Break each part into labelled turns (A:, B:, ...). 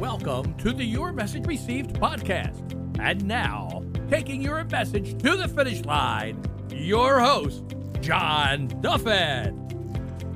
A: Welcome to the Your Message Received podcast. And now, taking your message to the finish line, your host, John Duffin.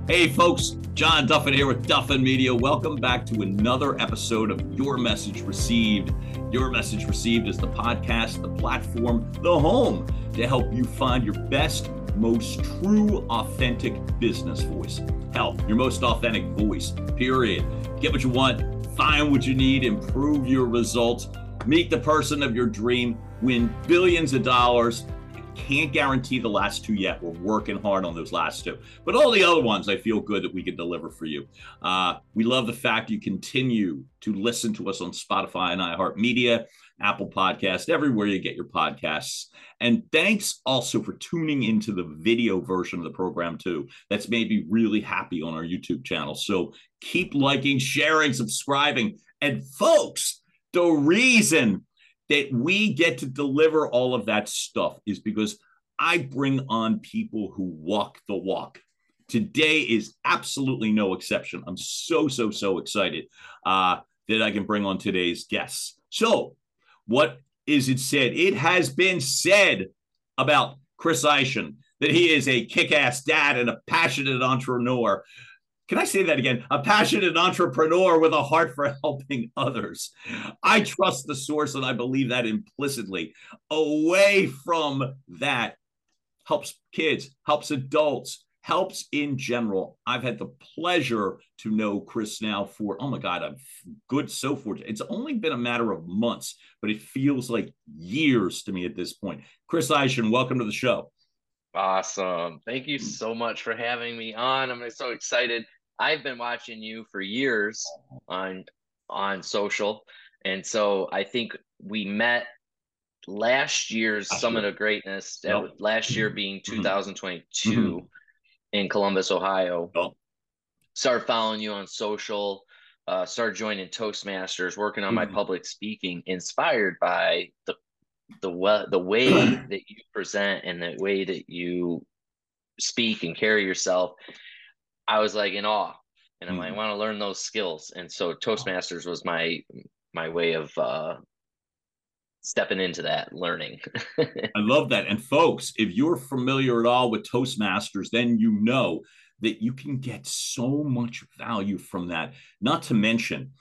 B: Hey, folks, John Duffin here with Duffin Media. Welcome back to another episode of Your Message Received. Your Message Received is the podcast, the platform, the home to help you find your best, most true, authentic business voice. Hell, your most authentic voice, period. Get what you want, find what you need, improve your results, meet the person of your dream, win billions of dollars. Can't guarantee the last two yet. We're working hard on those last two. But all the other ones, I feel good that we can deliver for you. Uh, we love the fact you continue to listen to us on Spotify and iHeartMedia, Apple Podcast, everywhere you get your podcasts. And thanks also for tuning into the video version of the program, too. That's made me really happy on our YouTube channel. So keep liking, sharing, subscribing. And folks, the reason that we get to deliver all of that stuff is because I bring on people who walk the walk. Today is absolutely no exception. I'm so, so, so excited uh, that I can bring on today's guests. So, what is it said? It has been said about Chris Eischen that he is a kick ass dad and a passionate entrepreneur. Can I say that again? A passionate entrepreneur with a heart for helping others. I trust the source and I believe that implicitly. Away from that, helps kids, helps adults, helps in general. I've had the pleasure to know Chris now for, oh my God, I'm good so fortunate. It's only been a matter of months, but it feels like years to me at this point. Chris Eischen, welcome to the show.
C: Awesome. Thank you mm. so much for having me on. I'm so excited. I've been watching you for years on on social. And so I think we met last year's Summit of Greatness, yep. last year mm-hmm. being mm-hmm. 2022. Mm-hmm. Mm-hmm in Columbus, Ohio. Oh. Started following you on social, uh, started joining Toastmasters, working on mm-hmm. my public speaking, inspired by the the the way that you present and the way that you speak and carry yourself. I was like in awe, and I'm mm-hmm. like, I want to learn those skills. And so Toastmasters was my my way of uh, stepping into that learning.
B: I love that. And folks, if you're familiar at all with Toastmasters, then you know that you can get so much value from that. Not to mention,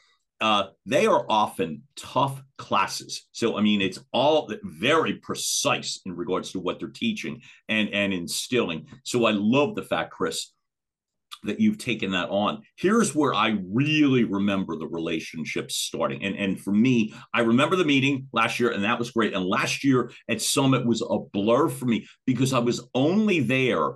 B: uh, they are often tough classes. So, I mean, it's all very precise in regards to what they're teaching and, and instilling. So, I love the fact, Chris, that you've taken that on. Here's where I really remember the relationship starting. And, and for me, I remember the meeting last year, and that was great. And last year at Summit was a blur for me because I was only there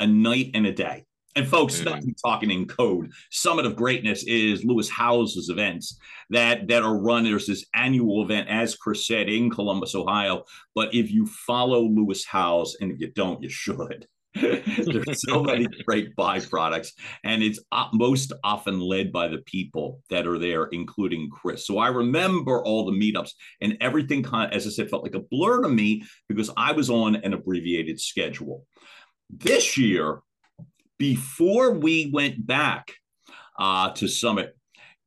B: a night and a day. And folks, mm-hmm. not talking in code. Summit of Greatness is Lewis Howes's events that that are run. There's this annual event, as Chris said, in Columbus, Ohio. But if you follow Lewis Howes, and if you don't, you should. There's so many great byproducts, and it's most often led by the people that are there, including Chris. So I remember all the meetups, and everything kind of, as I said, felt like a blur to me because I was on an abbreviated schedule. This year, before we went back uh, to Summit,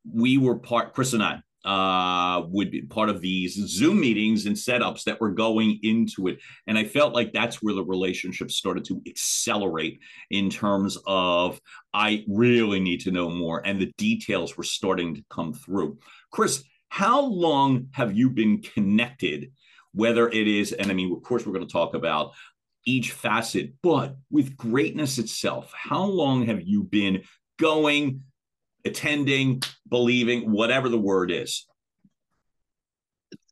B: we were part, Chris and I, uh, would be part of these Zoom meetings and setups that were going into it. And I felt like that's where the relationship started to accelerate in terms of I really need to know more. And the details were starting to come through. Chris, how long have you been connected? Whether it is, and I mean, of course, we're going to talk about each facet, but with greatness itself, how long have you been going attending, believing, whatever the word is?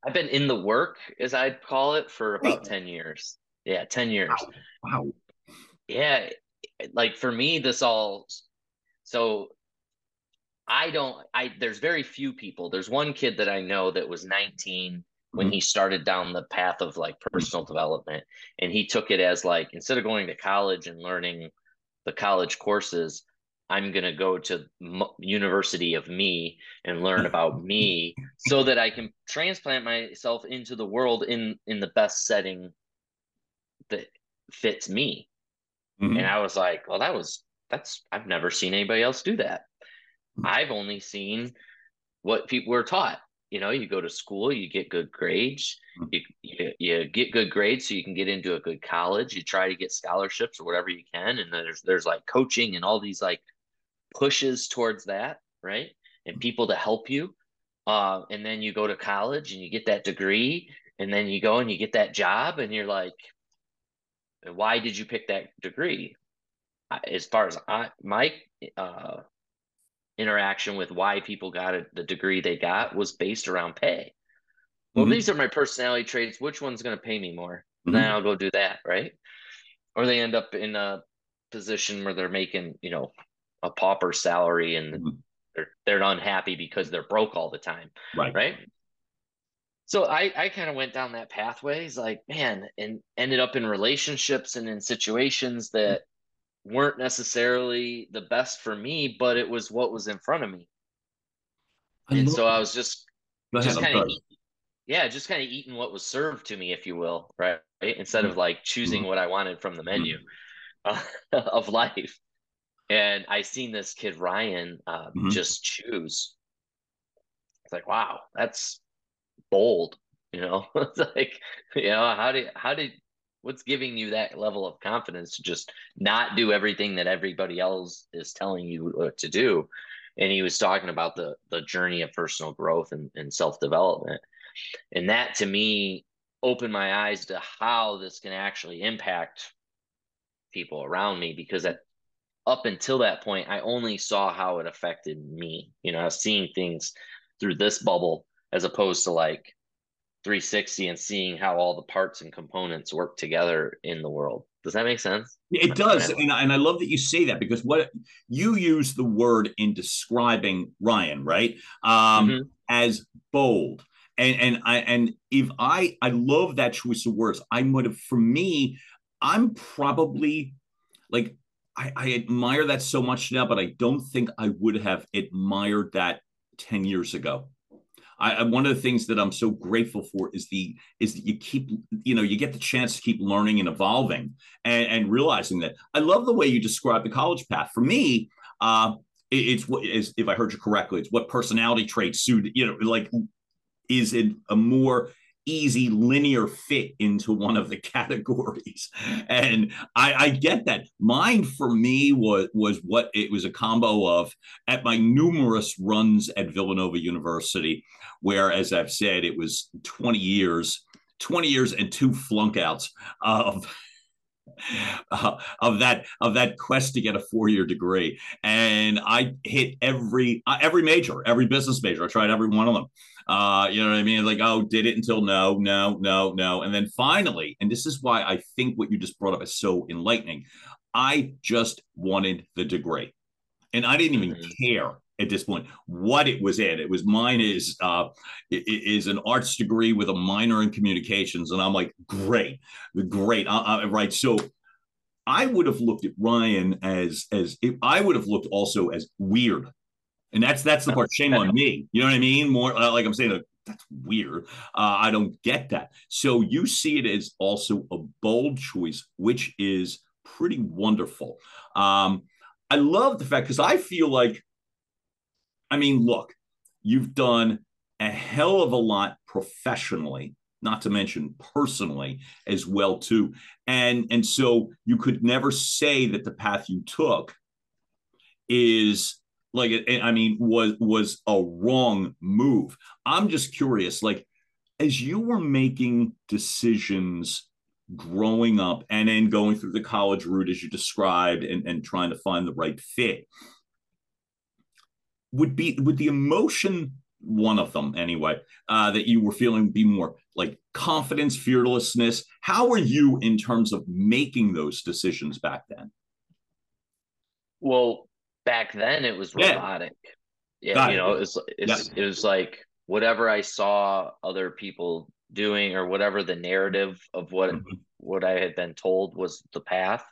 C: I've been in the work, as I'd call it, for about 10 years. Yeah, 10 years.
B: Wow. wow.
C: Yeah. Like for me, this all so I don't I there's very few people. There's one kid that I know that was 19 when mm-hmm. he started down the path of like personal development and he took it as like instead of going to college and learning the college courses I'm going to go to M- University of Me and learn about me so that I can transplant myself into the world in in the best setting that fits me. Mm-hmm. And I was like, well, that was that's I've never seen anybody else do that. Mm-hmm. I've only seen what people were taught. You know, you go to school, you get good grades,
B: Mhm.
C: you, you you get good grades so you can get into a good college. You try to get scholarships or whatever you can, and then there's there's like coaching and all these like pushes towards that, right? And people to help you. Uh, and then you go to college and you get that degree, and then you go and you get that job, and you're like, why did you pick that degree? As far as I, my uh, interaction with why people got it, the degree they got was based around pay. Well,
B: Mhm.
C: these are my personality traits. Which one's going to pay me more?
B: Mhm.
C: Then I'll go do that, right? Or they end up in a position where they're making, you know, a pauper salary and
B: Mhm.
C: they're they're unhappy because they're broke all the time,
B: Right.
C: right? So I I kind of went down that pathway. It's like, man, and ended up in relationships and in situations that weren't necessarily the best for me, but it was what was in front of me.
B: I
C: and so I was just just kind of yeah, just kind of eating what was served to me, if you will, right? right? Instead of like choosing
B: Mhm.
C: what I wanted from the menu uh, of life. And I seen this kid Ryan uh,
B: Mhm.
C: just choose. It's like, wow, that's bold, you know. it's like, you know, how did how did what's giving you that level of confidence to just not do everything that everybody else is telling you uh, to do? And he was talking about the the journey of personal growth and, and self development, and that to me opened my eyes to how this can actually impact people around me because at up until that point i only saw how it affected me you know i was seeing things through this bubble as opposed to like 360 and seeing how all the parts and components work together in the world does that make sense
B: It does, and I, and I love that you say that because what you use the word in describing Ryan, right? Um,
C: Mhm.
B: As bold, and and I and if I I love that choice of words. I would have for me, I'm probably like I, I admire that so much now, but I don't think I would have admired that ten years ago. I, I one of the things that I'm so grateful for is the is that you keep you know you get the chance to keep learning and evolving and, and realizing that I love the way you describe the college path. For me, uh, it, it's what is if I heard you correctly, it's what personality traits suit you know like is it a more easy linear fit into one of the categories. And I, I get that. Mine for me was was what it was a combo of at my numerous runs at villanova university where as i've said it was 20 years 20 years and two flunkouts of uh, of that of that quest to get a four year degree, and I hit every uh, every major, every business major. I tried every one of them. Uh, you know what I mean? Like, oh, did it until no, no, no, no, and then finally, and this is why I think what you just brought up is so enlightening. I just wanted the degree, and I didn't even
C: Mhm.
B: care at this point what it was in. It was mine is uh, i- i- is an arts degree with a minor in communications, and I'm like, great, great, uh, uh, right? So I would have looked at Ryan as as if I would have looked also as weird, and that's that's the part. Shame on me. You know what I mean? More uh, like I'm saying. Uh, that's weird. Uh, I don't get that. So you see it as also a bold choice, which is pretty wonderful. Um, I love the fact because I feel like, I mean, look, you've done a hell of a lot professionally, not to mention personally as well too. And and so you could never say that the path you took is like i mean was was a wrong move. I'm just curious like as you were making decisions growing up and then going through the college route as you described and, and trying to find the right fit would be would the emotion one of them anyway uh, that you were feeling be more like confidence fearlessness? How were you in terms of making those decisions back then?
C: Well back then it was robotic. Yeah
B: Got
C: you
B: it.
C: know it was it's, it was like whatever i saw other people doing or whatever the narrative of what
B: Mhm.
C: what i had been told was the path.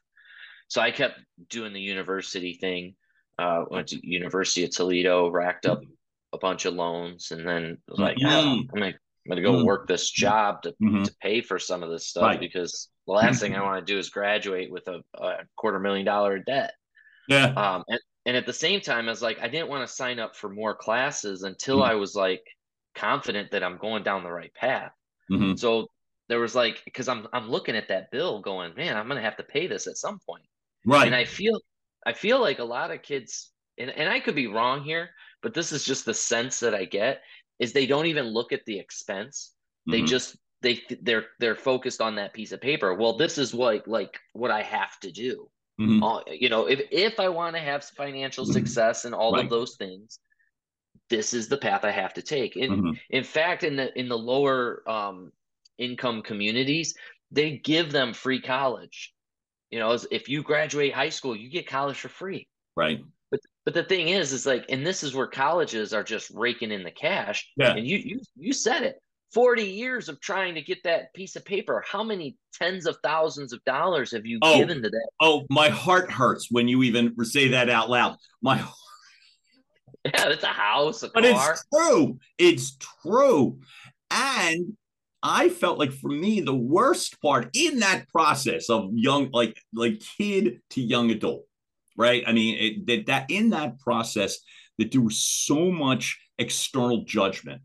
C: So i kept doing the university thing uh went to university of toledo racked up a bunch of loans and then was like
B: Mhm.
C: "Ah, i'm gonna I'm gonna go
B: Mhm.
C: work this job to,
B: Mhm.
C: to pay for some of this stuff
B: Right.
C: because the last thing I want to do is graduate with a, a quarter million dollar debt.
B: yeah
C: Um, and and at the same time, I was like, I didn't want to sign up for more classes until
B: Mhm.
C: I was like confident that I'm going down the right path.
B: Mhm.
C: So there was like, because I'm I'm looking at that bill, going, man, I'm gonna have to pay this at some point.
B: Right.
C: And I feel I feel like a lot of kids, and, and I could be wrong here, but this is just the sense that I get is they don't even look at the expense. They
B: Mhm.
C: just they they're they're focused on that piece of paper. Well, this is what like what I have to do.
B: Mhm.
C: All, you know, if if I want to have financial
B: Mhm.
C: success and all
B: Right.
C: of those things, this is the path I have to take. And
B: Mhm.
C: in fact, in the in the lower um, income communities, they give them free college. You know, if you graduate high school, you get college for free.
B: Right.
C: But but the thing is, is like, and this is where colleges are just raking in the cash.
B: Yeah.
C: And you you you said it. 40 years of trying to get that piece of paper. How many tens of thousands of dollars have you
B: Oh.
C: given to that?
B: Oh, my heart hurts when you even say that out loud. My
C: Yeah, it's a house, a
B: But
C: car.
B: it's true. It's true. And I felt like for me, the worst part in that process of young, like like kid to young adult, right? I mean, it, that that in that process, that there was so much external judgment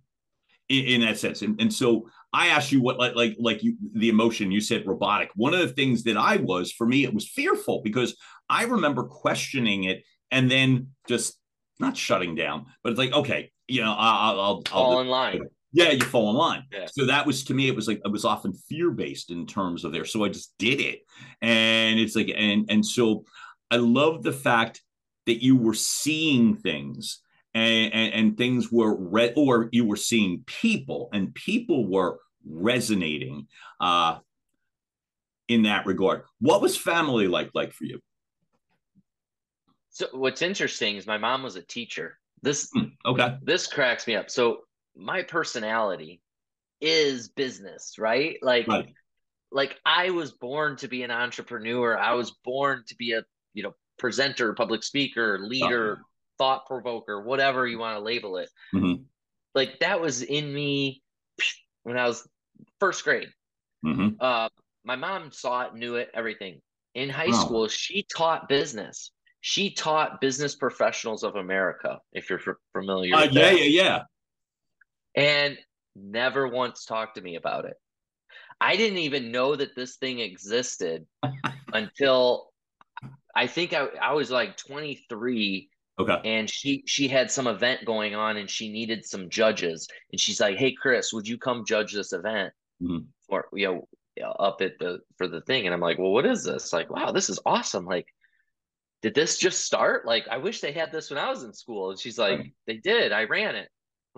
B: in, in that sense. And, and so I asked you what like like like you the emotion you said robotic. One of the things that I was for me, it was fearful because I remember questioning it and then just not shutting down, but it's like, okay, you know, I'll, I'll, I'll,
C: all in line.
B: Yeah, you fall in line.
C: Yeah.
B: So that was to me, it was like it was often fear based in terms of there. So I just did it, and it's like, and and so I love the fact that you were seeing things, and and, and things were re- or you were seeing people, and people were resonating uh, in that regard. What was family like like for you?
C: So what's interesting is my mom was a teacher. This
B: Hmm, okay,
C: this cracks me up. So my personality is business, right? Like
B: right,
C: like I was born to be an entrepreneur. I was born to be a, you know, presenter, public speaker, leader, thought provoker, whatever you want to label it.
B: Mhm.
C: Like that was in me when I was first grade.
B: hmm
C: Uh, my mom saw it, knew it, everything. In high
B: Wow.
C: school, she taught business. She taught Business Professionals of America, if you're familiar.
B: uh, yeah, yeah, yeah.
C: And never once talked to me about it. I didn't even know that this thing existed until I think I, I was like 23
B: Okay,
C: and she she had some event going on and she needed some judges and she's like, "Hey Chris, would you come judge this event
B: Mhm.
C: for you know up at the for the thing?" And I'm like, "Well, what is this?" Like, "Wow, this is awesome." Like did this just start? Like, I wish they had this when I was in school. And she's like,
B: Right.
C: they did. I ran it.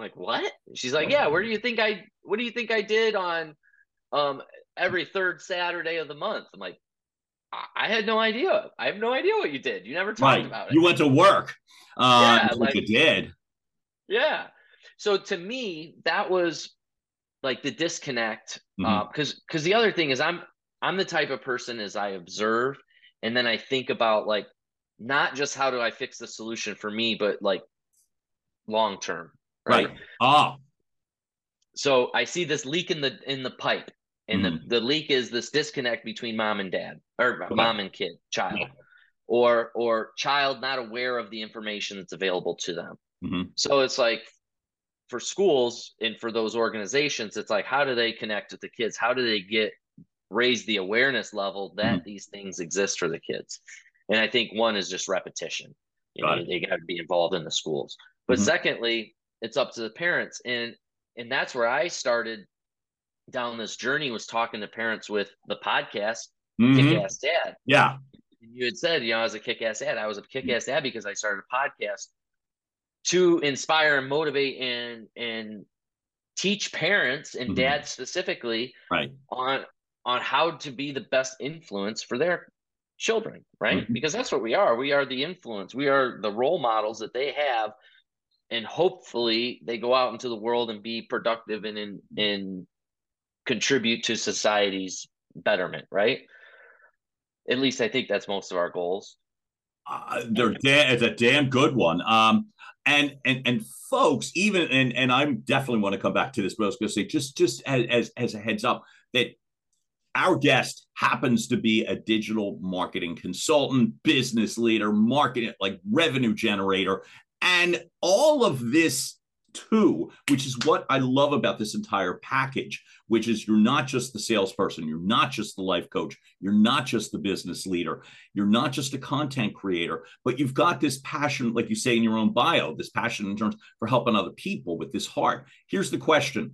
C: I'm like, what? She's like, yeah. Where do you think I? What do you think I did on um every third Saturday of the month? I'm like, I, I had no idea. I have no idea what you did. You never talked
B: right.
C: about it.
B: You went to work. Uh,
C: Yeah, like-
B: you did.
C: Yeah. So to me, that was like the disconnect. Uh,
B: Mhm.
C: because because the other thing is I'm I'm the type of person as I observe and then I think about like not just how do I fix the solution for me, but like long term. Right?
B: Right. Ah,
C: So I see this leak in the in the pipe. And
B: Mm-hmm.
C: the, the leak is this disconnect between mom and dad or mom and kid, child.
B: Yeah.
C: Or or child not aware of the information that's available to them.
B: Mhm.
C: So it's like for schools and for those organizations, it's like how do they connect with the kids? How do they get raise the awareness level that
B: Mm-hmm.
C: these things exist for the kids? And I think one is just repetition. You
B: Got
C: know,
B: it.
C: they got to be involved in the schools. But
B: Mhm.
C: secondly, it's up to the parents, and and that's where I started down this journey was talking to parents with the podcast
B: Mhm.
C: Kick Ass Dad.
B: Yeah.
C: And you had said, you know, I was a kick ass dad. I was a kick ass dad because I started a podcast to inspire and motivate and and teach parents and
B: Mhm.
C: dads specifically
B: Right.
C: on on how to be the best influence for their children, right?
B: Mhm.
C: Because that's what we are. We are the influence. We are the role models that they have, and hopefully they go out into the world and be productive and in and contribute to society's betterment, right? At least I think that's most of our goals.
B: Uh, they're da- it's a damn good one. Um, and and and folks, even and and I'm definitely want to come back to this, but I was going to say just just as, as as a heads up that our guest happens to be a digital marketing consultant, business leader, marketing, like revenue generator. And all of this too, which is what I love about this entire package, which is you're not just the salesperson, you're not just the life coach, you're not just the business leader, you're not just a content creator, but you've got this passion, like you say in your own bio, this passion in terms for helping other people with this heart. Here's the question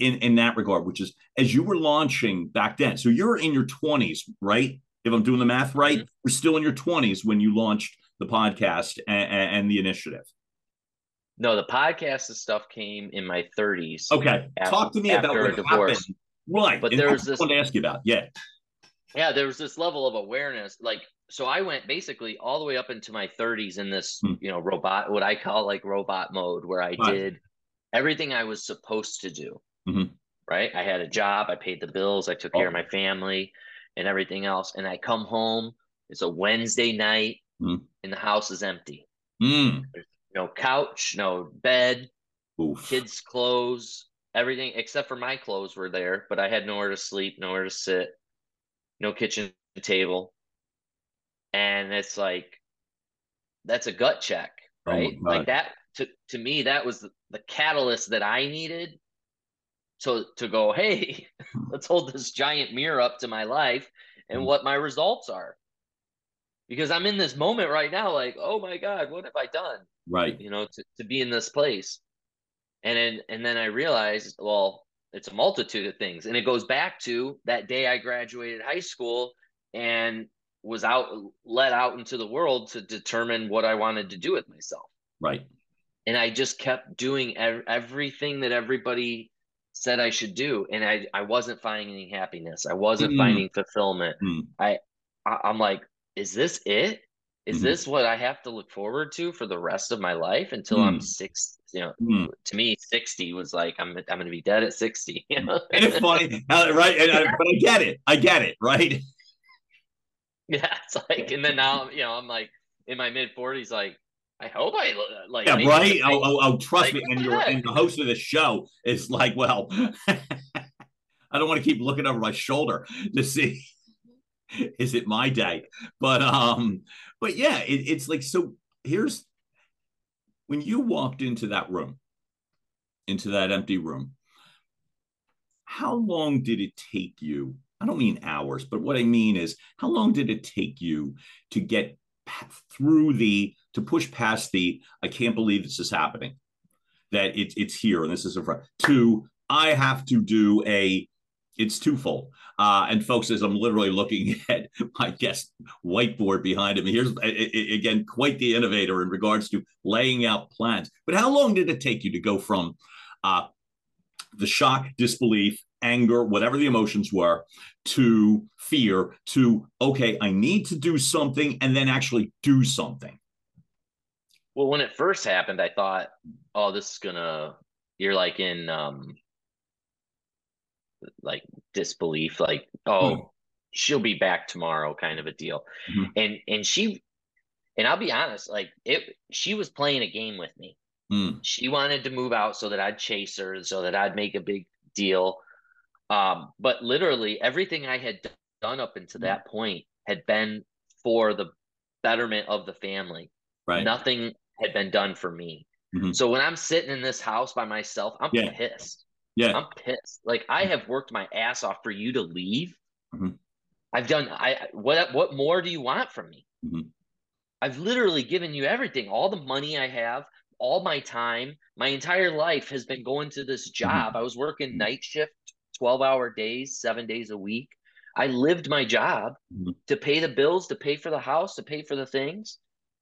B: in, in that regard, which is as you were launching back then, so you're in your 20s, right? If I'm doing the math right, mm-hmm. you're still in your 20s when you launched the podcast and, and the initiative.
C: No, the podcast and stuff came in my 30s.
B: Okay, after, talk to me about what divorce. happened. Right,
C: but there was this.
B: I want to ask you about. Yeah,
C: yeah. There was this level of awareness, like so. I went basically all the way up into my 30s in this, hmm. you know, robot, what I call like robot mode, where I right. did everything I was supposed to do. Mm-hmm. Right, I had a job, I paid the bills, I took oh. care of my family, and everything else. And I come home. It's a Wednesday night, mm. and the house is empty. Mm. No couch, no bed, Oof. kids' clothes, everything except for my clothes were there, but I had nowhere to sleep, nowhere to sit, no kitchen table. And it's like that's a gut check, oh right? Oh like that to to me that was the, the catalyst that I needed to to go, hey, let's hold this giant mirror up to my life and mm. what my results are. Because I'm in this moment right now, like, oh my God, what have I done?
B: right.
C: You know to, to be in this place. And then and then i realized well it's a multitude of things. And it goes back to that day i graduated high school and was out let out into the world to determine what i wanted to do with myself.
B: Right.
C: And i just kept doing ev- everything that everybody said i should do. And i i wasn't finding any happiness. I wasn't mm. finding fulfillment. Mm. I, I i'm like is this it is mm-hmm. this what I have to look forward to for the rest of my life until mm. I'm six? You know, mm. to me, sixty was like I'm I'm going to be dead at sixty. You know?
B: and it's funny, right? And I, but I get it. I get it. Right?
C: Yeah, it's like, and then now you know I'm like in my mid forties, like I hope I like.
B: Yeah, right. Oh, oh, oh, trust like, me. And you're and the host of the show is like, well, I don't want to keep looking over my shoulder to see is it my day, but um, but yeah, it, it's like so. Here's when you walked into that room, into that empty room. How long did it take you? I don't mean hours, but what I mean is, how long did it take you to get through the to push past the I can't believe this is happening, that it, it's here and this is a front to I have to do a it's twofold. Uh, and folks, as I'm literally looking at my guest whiteboard behind him, here's again quite the innovator in regards to laying out plans. But how long did it take you to go from uh, the shock, disbelief, anger, whatever the emotions were, to fear, to okay, I need to do something, and then actually do something?
C: Well, when it first happened, I thought, oh, this is gonna. You're like in um, like disbelief, like, oh, mm. she'll be back tomorrow kind of a deal. Mm-hmm. And and she and I'll be honest, like it she was playing a game with me. Mm. She wanted to move out so that I'd chase her, so that I'd make a big deal. Um, but literally everything I had done up until mm. that point had been for the betterment of the family.
B: Right.
C: Nothing had been done for me. Mm-hmm. So when I'm sitting in this house by myself, I'm yeah. pissed.
B: Yeah.
C: I'm pissed. Like I have worked my ass off for you to leave. Mm-hmm. I've done I what what more do you want from me? Mm-hmm. I've literally given you everything, all the money I have, all my time, my entire life has been going to this mm-hmm. job. Mm-hmm. I was working mm-hmm. night shift, 12 hour days, seven days a week. I lived my job mm-hmm. to pay the bills, to pay for the house, to pay for the things.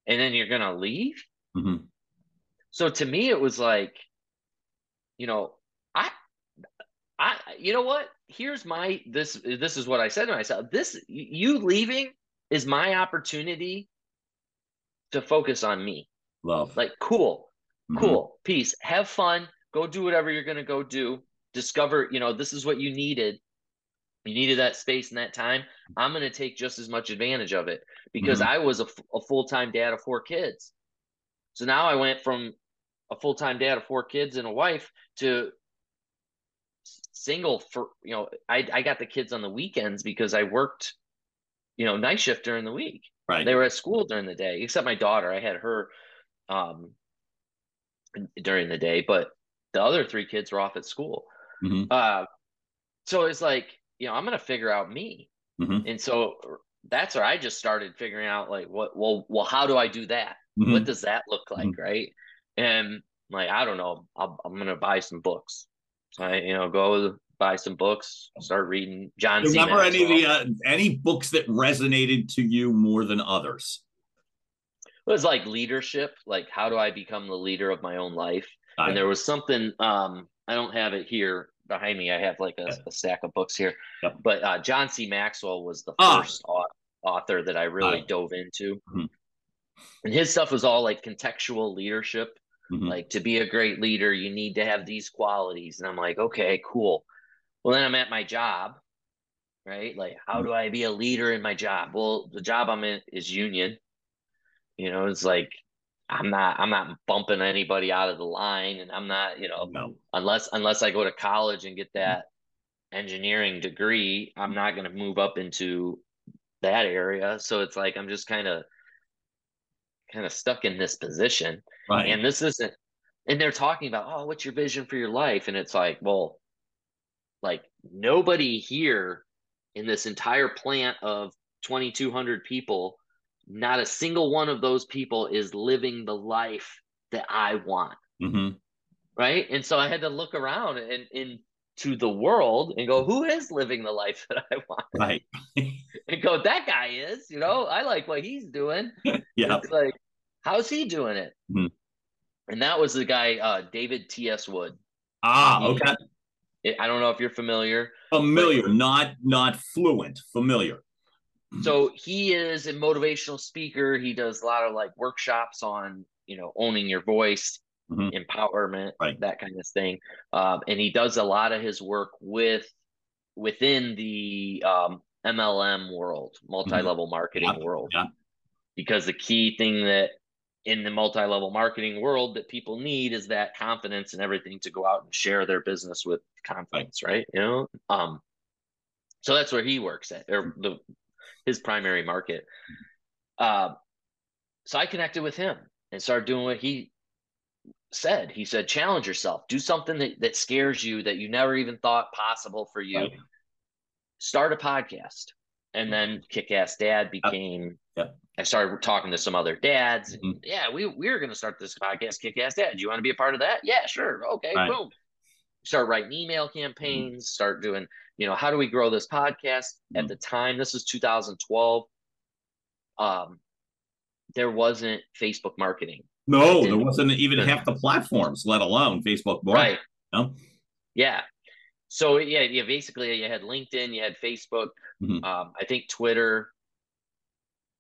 C: And then you're going to leave. So to me, it was like, you know, I you know what? Here's my this this is what I said to myself. This you leaving is my opportunity to focus on me.
B: Love.
C: Like cool. Mm-hmm. Cool. Peace. Have fun. Go do whatever you're going to go do. Discover, you know, this is what you needed. You needed that space and that time. I'm going to take just as much advantage of it because mm-hmm. I was a, a full-time dad of four kids. So now I went from a full-time dad of four kids and a wife to single for you know I I got the kids on the weekends because I worked you know night shift during the week.
B: Right.
C: They were at school during the day, except my daughter. I had her um during the day, but the other three kids were off at school.
B: Mm-hmm.
C: Uh, so it's like you know I'm gonna figure out me,
B: Mhm.
C: and so that's where I just started figuring out like what well well how do I do that?
B: Mhm.
C: What does that look like, right? And like I don't know, I'll, I'm gonna buy some books. I you know go buy some books, start reading John. C.
B: Remember any of the uh, any books that resonated to you more than others?
C: It was like leadership, like how do I become the leader of my own life?
B: Got
C: and there was something um I don't have it here behind me. I have like a, a stack of books here.
B: Yep.
C: But uh, John C. Maxwell was the
B: Ah.
C: first au- author that I really
B: it.
C: dove into.
B: Mhm.
C: And his stuff was all like contextual leadership.
B: Mhm.
C: Like to be a great leader, you need to have these qualities. And I'm like, okay, cool. Well, then I'm at my job, right? Like, how do I be a leader in my job? Well, the job I'm in is union. You know, it's like I'm not I'm not bumping anybody out of the line, and I'm not, you know,
B: No.
C: unless unless I go to college and get that engineering degree, I'm not going to move up into that area. So it's like I'm just kind of kind of stuck in this position.
B: Right.
C: And this isn't, and they're talking about, oh, what's your vision for your life? And it's like, well, like nobody here in this entire plant of 2,200 people, not a single one of those people is living the life that I want.
B: Mm-hmm.
C: Right. And so I had to look around and into the world and go, who is living the life that I want?
B: Right.
C: And go, that guy is, you know, I like what he's doing.
B: Yeah.
C: It's like, how's he doing it?
B: Mhm.
C: And that was the guy, uh, David T.S. Wood.
B: Ah,
C: He-
B: okay.
C: I- I don't know if you're familiar.
B: Familiar, not not fluent. Familiar.
C: So he is a motivational speaker. He does a lot of like workshops on, you know, owning your voice,
B: Mhm.
C: empowerment,
B: Right.
C: that kind of thing. Um, and he does a lot of his work with within the um, MLM world, multi-level marketing
B: Yep,
C: world.
B: yep.
C: Because the key thing that in the multi-level marketing world that people need is that confidence and everything to go out and share their business with confidence, right? You know, um, so that's where he works at, or the his primary market. Uh, so I connected with him and started doing what he said. He said, challenge yourself, do something that, that scares you that you never even thought possible for you.
B: Right.
C: Start a podcast. And then Kick Ass Dad became
B: Yep.
C: I started talking to some other dads. and,
B: Mhm.
C: Yeah, we we were gonna start this podcast, Kick Ass Dad. Do you want to be a part of that? Yeah, sure. Okay,
B: Right.
C: boom. Start writing email campaigns, start doing, you know, how do we grow this podcast? At
B: Mhm.
C: the time, this was 2012. Um, there wasn't Facebook marketing.
B: No, there wasn't even half the platforms, let alone Facebook. Market.
C: Right.
B: No?
C: Yeah. So yeah, yeah, basically you had LinkedIn, you had Facebook,
B: Mhm.
C: um, I think Twitter,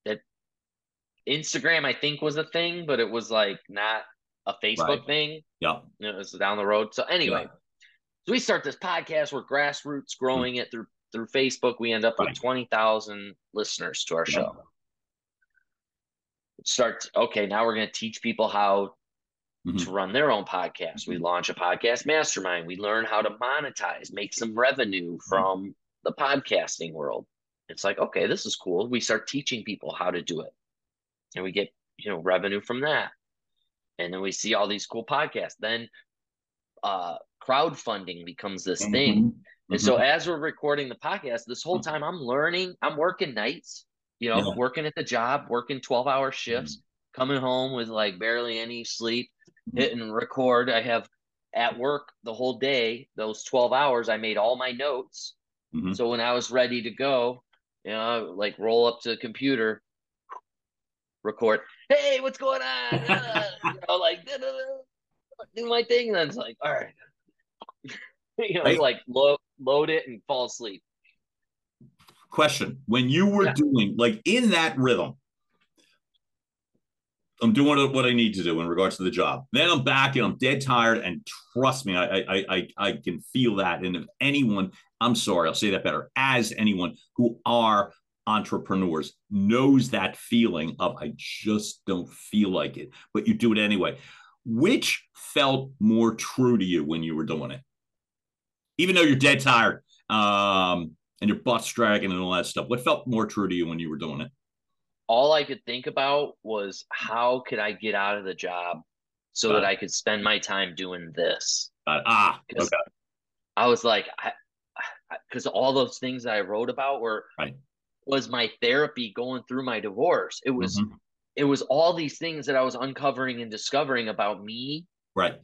C: that Instagram, I think was a thing, but it was like not a Facebook
B: Right.
C: thing.
B: Yeah.
C: It was down the road. So anyway,
B: Yeah.
C: so we start this podcast. We're grassroots growing it through through Facebook. We end up
B: Right.
C: with twenty thousand listeners to our
B: Yeah.
C: show. Start okay. Now we're going to teach people how
B: Mhm.
C: to run their own podcast. We launch a podcast mastermind. We learn how to monetize, make some revenue from the podcasting world. It's like, okay, this is cool. We start teaching people how to do it. And we get, you know, revenue from that. And then we see all these cool podcasts. Then uh crowdfunding becomes this thing.
B: Mhm.
C: And so as we're recording the podcast, this whole time I'm learning, I'm working nights, you know,
B: Yeah.
C: working at the job, working 12 hour shifts, coming home with like barely any sleep,
B: Mhm.
C: and record. I have at work the whole day, those 12 hours, I made all my notes.
B: Mhm.
C: So when I was ready to go, you know, like roll up to the computer, record, hey, what's going on? Uh, you know, like do my thing. And then it's like, all right. you know,
B: Right.
C: like load load it and fall asleep.
B: Question: When you were
C: Yeah.
B: doing like in that rhythm, I'm doing what I need to do in regards to the job. Then I'm back and I'm dead tired. And trust me, I I I I can feel that. And if anyone, I'm sorry, I'll say that better. As anyone who are entrepreneurs knows that feeling of I just don't feel like it, but you do it anyway. Which felt more true to you when you were doing it? even though you're dead tired um, and your butt's dragging and all that stuff? What felt more true to you when you were doing it?
C: All I could think about was how could I get out of the job so that I could spend my time doing this.
B: Ah, okay.
C: I was like, because all those things I wrote about were
B: right.
C: was my therapy going through my divorce. It was mm-hmm. it was all these things that I was uncovering and discovering about me.
B: Right.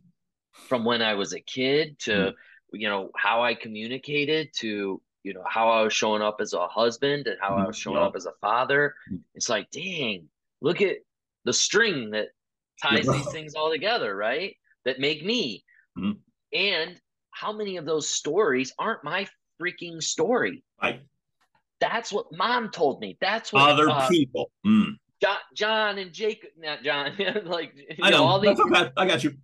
C: From when I was a kid to mm-hmm. you know how I communicated to you know how I was showing up as a husband and how mm-hmm. I was showing up as a father. Mm-hmm. It's like, dang, look at the string that ties yeah. these things all together, right? That make me. Mm-hmm. And how many of those stories aren't my freaking story?
B: Right.
C: That's what mom told me. That's what
B: other uh, people. Mm.
C: John, John and Jacob, not John, like
B: I know, know all these. Okay. I got you.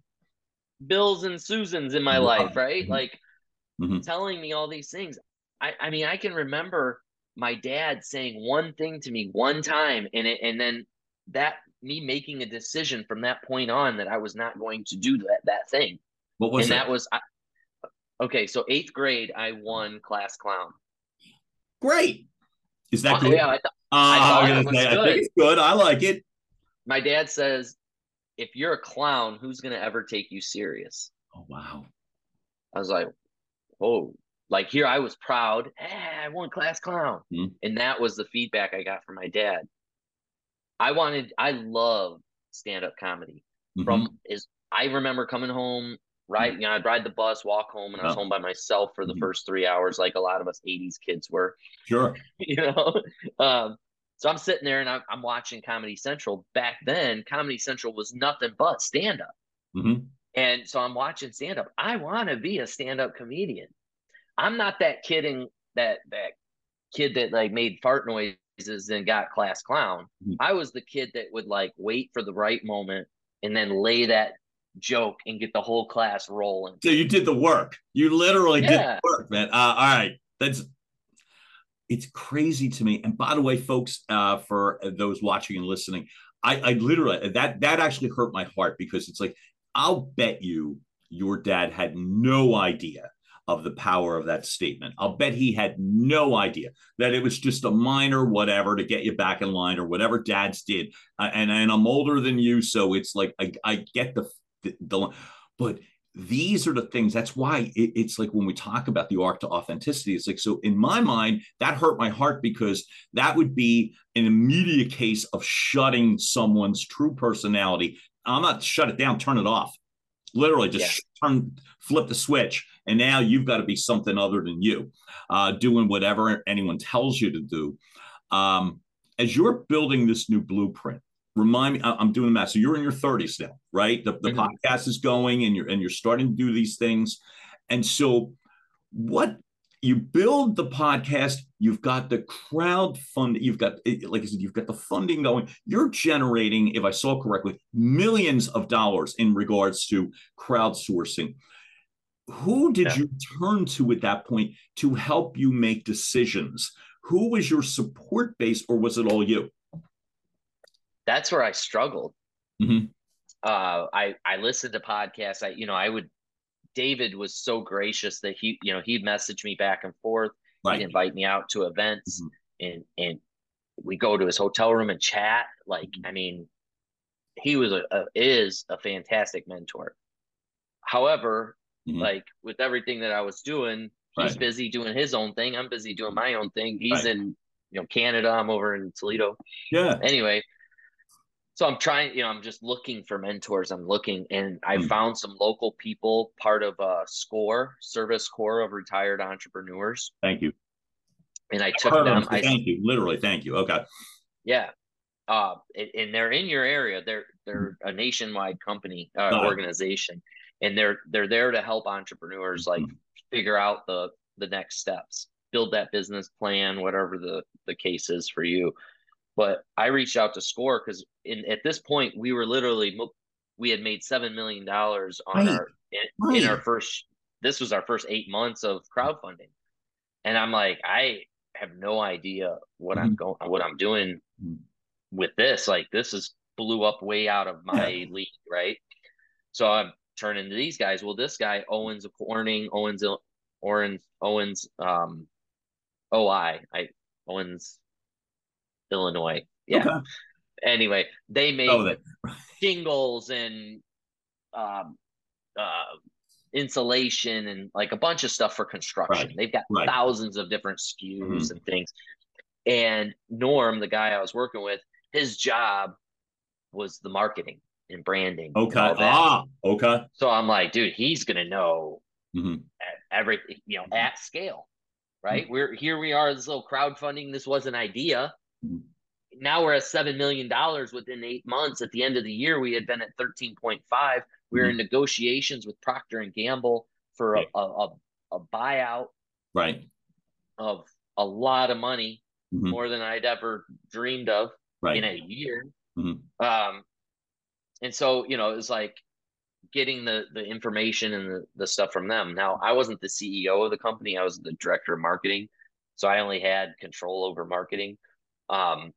C: Bills and Susans in my life, right? Mm-hmm. Like mm-hmm. telling me all these things. I, I mean, I can remember my dad saying one thing to me one time, and it, and then that me making a decision from that point on that I was not going to do that that thing.
B: What was
C: and
B: that?
C: that was I, okay. So eighth grade, I won class clown.
B: Great. Is that uh, good?
C: Yeah, I, th- uh,
B: I, thought it was say, good. I think it's good. I like it.
C: My dad says, if you're a clown, who's gonna ever take you serious?
B: Oh wow.
C: I was like, oh, like here I was proud. Hey, I won class clown. Mm-hmm. And that was the feedback I got from my dad. I wanted, I love stand up comedy. Mm-hmm. From is I remember coming home, right? Mm-hmm. You know, I'd ride the bus, walk home, and I was home by myself for the mm-hmm. first three hours, like a lot of us 80s kids were.
B: Sure.
C: you know, um, so I'm sitting there and I'm, I'm, watching Comedy Central. Back then, Comedy Central was nothing but stand up.
B: Mm-hmm.
C: And so I'm watching stand up. I want to be a stand up comedian. I'm not that kidding that that kid that like made fart noises and got class clown. Mm-hmm. I was the kid that would like wait for the right moment and then lay that joke and get the whole class rolling.
B: So you did the work. You literally yeah. did the work, man. Uh, all right, that's it's crazy to me. And by the way, folks, uh, for those watching and listening, I, I literally that that actually hurt my heart because it's like I'll bet you your dad had no idea of the power of that statement. I'll bet he had no idea that it was just a minor whatever to get you back in line or whatever dads did. Uh, and, and I'm older than you. So it's like, I, I get the, the, the, but these are the things that's why it, it's like when we talk about the arc to authenticity it's like so in my mind that hurt my heart because that would be an immediate case of shutting someone's true personality i'm not shut it down turn it off literally just yeah. turn flip the switch and now you've got to be something other than you uh, doing whatever anyone tells you to do. Um, as you're building this new blueprint remind me i'm doing the math. so you're in your 30s now right? The, the mm-hmm. podcast is going and you're and you're starting to do these things. And so what you build the podcast you've got the crowd fund you've got like i said you've got the funding going. You're generating if i saw correctly millions of dollars in regards to crowdsourcing who did yeah. you turn to at that point to help you make decisions who was your support base or was it all you
C: that's where i struggled
B: mm-hmm.
C: uh, i i listened to podcasts i you know i would david was so gracious that he you know he'd message me back and forth right. he'd invite me out to events mm-hmm. and and we go to his hotel room and chat like mm-hmm. i mean he was a, a is a fantastic mentor however Mm-hmm. Like with everything that I was doing, he's right. busy doing his own thing. I'm busy doing my own thing. He's right. in, you know, Canada. I'm over in Toledo.
B: Yeah.
C: Anyway, so I'm trying, you know, I'm just looking for mentors. I'm looking and I mm-hmm. found some local people, part of a SCORE, Service Corps of Retired Entrepreneurs.
B: Thank you.
C: And I took them.
B: I, thank you. Literally, thank you. Okay.
C: Yeah. Uh, and they're in your area. They're they're a nationwide company uh, organization and they're they're there to help entrepreneurs like mm-hmm. figure out the the next steps build that business plan whatever the the case is for you but i reached out to score because in at this point we were literally we had made seven million dollars on right. our in, right. in our first this was our first eight months of crowdfunding and i'm like i have no idea what mm-hmm. i'm going what i'm doing mm-hmm. with this like this is blew up way out of my yeah. league right so i'm turn into these guys. Well, this guy Owens of Corning, Owens Owens Owens um OI I Owens Illinois. Yeah. Okay. Anyway, they made oh, shingles and um uh insulation and like a bunch of stuff for construction. Right. They've got right. thousands of different SKUs mm-hmm. and things. And Norm, the guy I was working with, his job was the marketing and branding.
B: Okay. And ah, okay.
C: So I'm like, dude, he's gonna know mm-hmm. everything, you know, at scale, right? Mm-hmm. We're here. We are. This little crowdfunding. This was an idea. Mm-hmm. Now we're at seven million dollars within eight months. At the end of the year, we had been at thirteen point five. We were in mm-hmm. negotiations with Procter and Gamble for a, a, a, a buyout,
B: right,
C: of a lot of money, mm-hmm. more than I'd ever dreamed of right. in a year. Mm-hmm. Um, and so you know, it was like getting the the information and the, the stuff from them. Now, I wasn't the CEO of the company; I was the director of marketing, so I only had control over marketing. Um,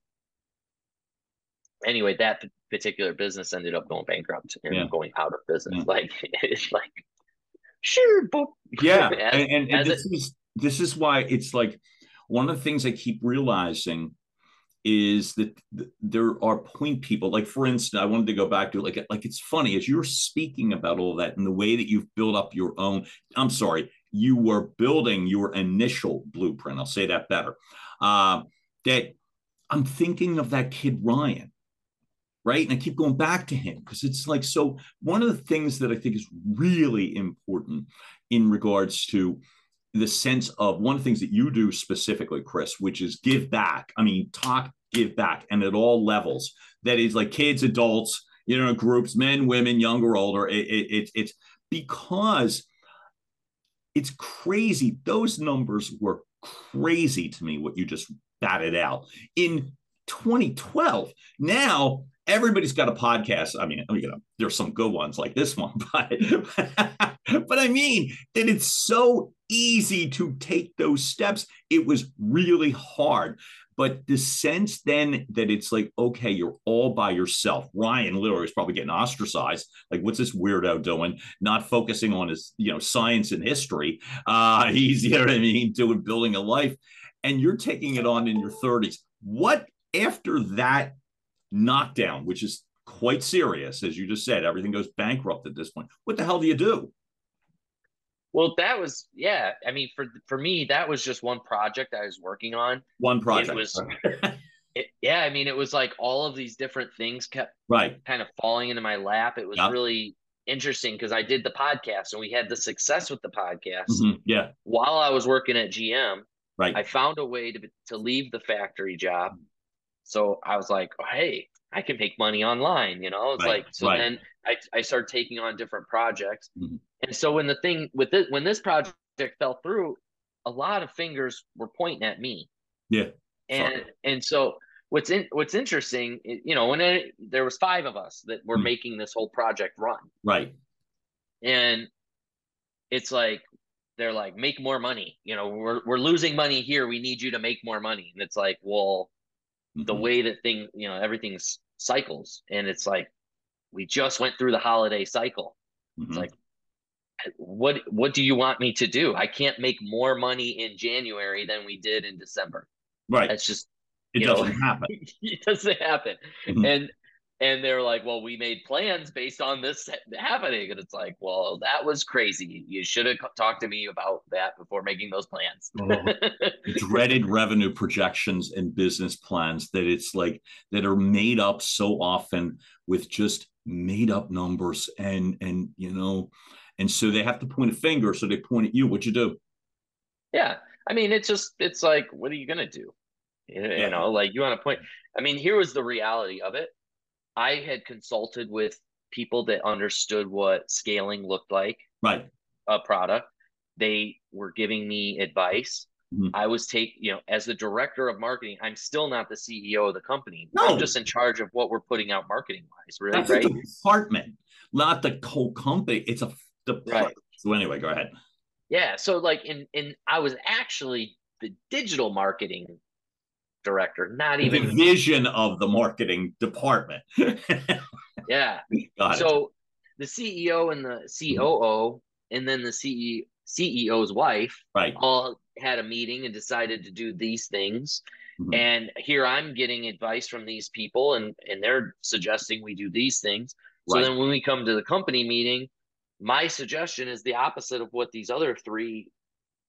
C: anyway, that particular business ended up going bankrupt and yeah. going out of business. Yeah. Like it's like sure, but
B: yeah, as, and, and, and this it, is this is why it's like one of the things I keep realizing is that there are point people like for instance i wanted to go back to like like it's funny as you're speaking about all that and the way that you've built up your own i'm sorry you were building your initial blueprint i'll say that better uh, that i'm thinking of that kid ryan right? And i keep going back to him because it's like so one of the things that i think is really important in regards to the sense of one of the things that you do specifically, Chris, which is give back. I mean, talk, give back, and at all levels. That is like kids, adults, you know, groups, men, women, younger, older. It, it, it, it's because it's crazy. Those numbers were crazy to me, what you just batted out. In 2012, now everybody's got a podcast. I mean, you know, there's some good ones like this one, but but I mean that it's so easy to take those steps. It was really hard. But the sense then that it's like, okay, you're all by yourself. Ryan literally is probably getting ostracized. Like, what's this weirdo doing? Not focusing on his, you know, science and history. Uh, he's, you know what I mean, doing building a life. And you're taking it on in your 30s. What after that knockdown, which is quite serious, as you just said, everything goes bankrupt at this point. What the hell do you do?
C: Well, that was yeah. I mean, for for me, that was just one project I was working on.
B: One project.
C: It was, it, yeah. I mean, it was like all of these different things kept
B: right
C: kind of falling into my lap. It was yep. really interesting because I did the podcast and we had the success with the podcast.
B: Mm-hmm. Yeah.
C: While I was working at GM,
B: right,
C: I found a way to to leave the factory job. So I was like, oh, hey, I can make money online. You know, it's right. like so. Right. Then I I started taking on different projects. Mm-hmm and so when the thing with it, when this project fell through, a lot of fingers were pointing at me.
B: Yeah.
C: And Sorry. and so what's in what's interesting, you know, when it, there was five of us that were mm. making this whole project run.
B: Right.
C: And it's like they're like make more money. You know, we're we're losing money here. We need you to make more money. And it's like, well, mm-hmm. The way that thing, you know, everything's cycles and it's like we just went through the holiday cycle. Mm-hmm. It's like what what do you want me to do? I can't make more money in January than we did in December.
B: Right.
C: That's just
B: it doesn't know, happen.
C: it doesn't happen. Mm-hmm. And and they're like, well, we made plans based on this happening, and it's like, well, that was crazy. You should have talked to me about that before making those plans.
B: oh, dreaded revenue projections and business plans that it's like that are made up so often with just made up numbers and and you know and so they have to point a finger. So they point at you. What you do?
C: Yeah. I mean, it's just, it's like, what are you going to do? You, yeah. know, like you want to point. I mean, here was the reality of it. I had consulted with people that understood what scaling looked like.
B: Right.
C: A product. They were giving me advice. Mm-hmm. I was take, you know, as the director of marketing, I'm still not the CEO of the company. No. I'm just in charge of what we're putting out marketing wise, really, That's right?
B: A department, not the whole company. It's a department. right. So anyway, go ahead.
C: Yeah. So like in in I was actually the digital marketing director, not the even
B: vision of the marketing department.
C: yeah. Got so it. the CEO and the COO and then the CEO's wife
B: right.
C: all had a meeting and decided to do these things. Mm-hmm. And here I'm getting advice from these people and, and they're suggesting we do these things. So then when we come to the company meeting, my suggestion is the opposite of what these other three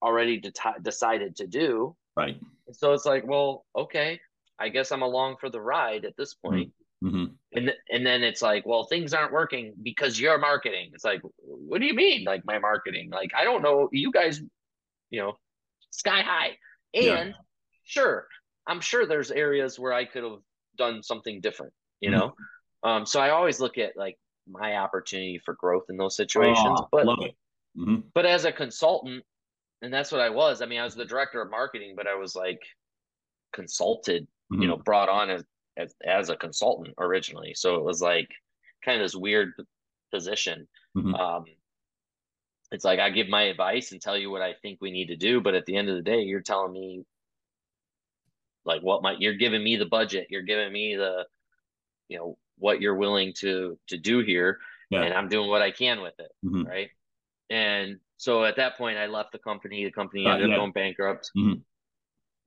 C: already de- decided to do.
B: Right.
C: So it's like, well, okay, I guess I'm along for the ride at this point. Mm-hmm. And th- and then it's like, well, things aren't working because you're marketing. It's like, what do you mean, like my marketing? Like I don't know. You guys, you know, sky high. And yeah. sure, I'm sure there's areas where I could have done something different. You mm-hmm. know, um, so I always look at like my opportunity for growth in those situations. Oh, but mm-hmm. but as a consultant, and that's what I was. I mean, I was the director of marketing, but I was like consulted, mm-hmm. you know, brought on as, as as a consultant originally. So it was like kind of this weird position. Mm-hmm. Um, it's like I give my advice and tell you what I think we need to do, but at the end of the day, you're telling me like what my you're giving me the budget, you're giving me the you know what you're willing to to do here, yeah. and I'm doing what I can with it, mm-hmm. right? And so at that point, I left the company. The company uh, ended yeah. up going bankrupt. Mm-hmm.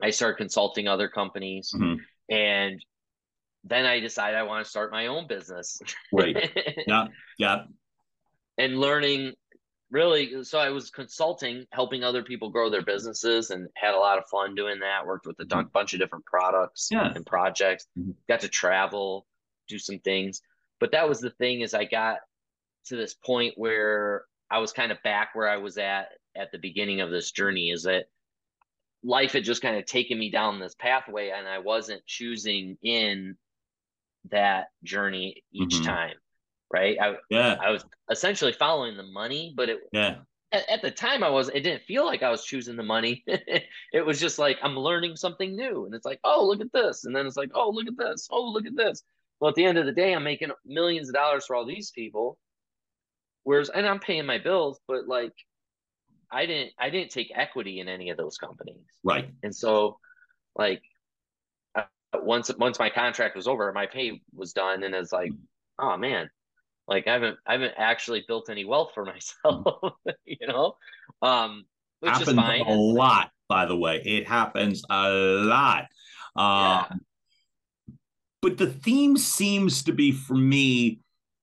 C: I started consulting other companies, mm-hmm. and then I decided I want to start my own business.
B: Right. yeah. Yeah.
C: And learning really so i was consulting helping other people grow their businesses and had a lot of fun doing that worked with a mm-hmm. bunch of different products yeah. and projects mm-hmm. got to travel do some things but that was the thing is i got to this point where I was kind of back where I was at at the beginning of this journey is that life had just kind of taken me down this pathway and I wasn't choosing in that journey each mm-hmm. time. Right. I,
B: yeah.
C: I was essentially following the money, but it,
B: yeah.
C: At, at the time I was, it didn't feel like I was choosing the money. it was just like, I'm learning something new. And it's like, oh, look at this. And then it's like, oh, look at this. Oh, look at this. Well, at the end of the day, I'm making millions of dollars for all these people Whereas, and I'm paying my bills, but like, I didn't, I didn't take equity in any of those companies.
B: Right.
C: And so, like, once once my contract was over, my pay was done, and it's like, oh man, like I haven't I haven't actually built any wealth for myself, you know. Um, which
B: happens
C: is fine.
B: a lot, by the way. It happens a lot. Um, yeah. But the theme seems to be for me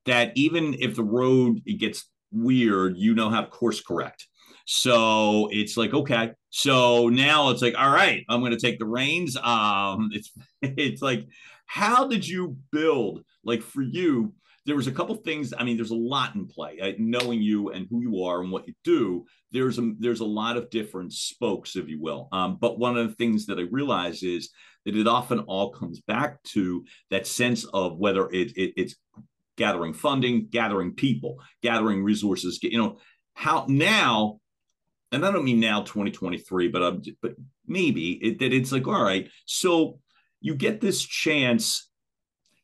B: that even if the road it gets weird, you know how to course correct. So it's like, okay. So now it's like, all right, I'm going to take the reins. Um, it's it's like, how did you build? Like for you, there was a couple things. I mean, there's a lot in play. Uh, knowing you and who you are and what you do, there's a there's a lot of different spokes, if you will. Um, but one of the things that I realize is that it often all comes back to that sense of whether it, it it's gathering funding, gathering people, gathering resources. You know, how now, and I don't mean now 2023, but um, but maybe it, that it's like, all right, so you get this chance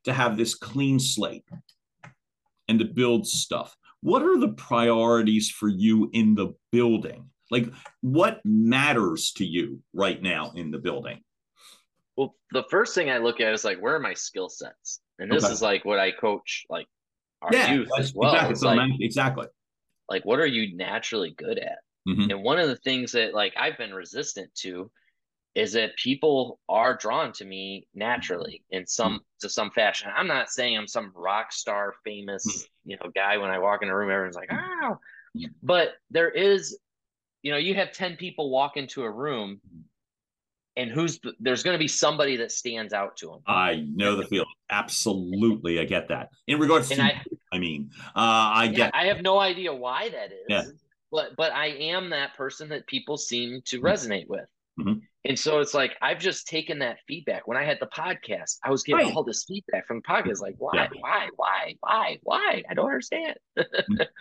B: to have this clean slate and to build stuff. What are the priorities for you in the building? Like, what matters to you right now in the building?
C: Well, the first thing I look at is like, where are my skill sets? And this okay. is like what I coach like our yeah, youth as well.
B: Exactly. It's like, exactly.
C: Like, what are you naturally good at? Mm-hmm. And one of the things that like I've been resistant to is that people are drawn to me naturally in some mm-hmm. to some fashion. I'm not saying I'm some rock star famous, mm-hmm. you know, guy when I walk in a room, everyone's like, oh, but there is, you know, you have 10 people walk into a room and who's there's going to be somebody that stands out to him.
B: I know the feeling. Absolutely, I get that. In regards and to, I, I mean, uh, I yeah, get.
C: I have no idea why that is.
B: Yeah.
C: But but I am that person that people seem to mm-hmm. resonate with. Mm-hmm. And so it's like I've just taken that feedback. When I had the podcast, I was getting right. all this feedback from the podcast, like why, yeah. why, why, why, why? I don't understand. Mm-hmm.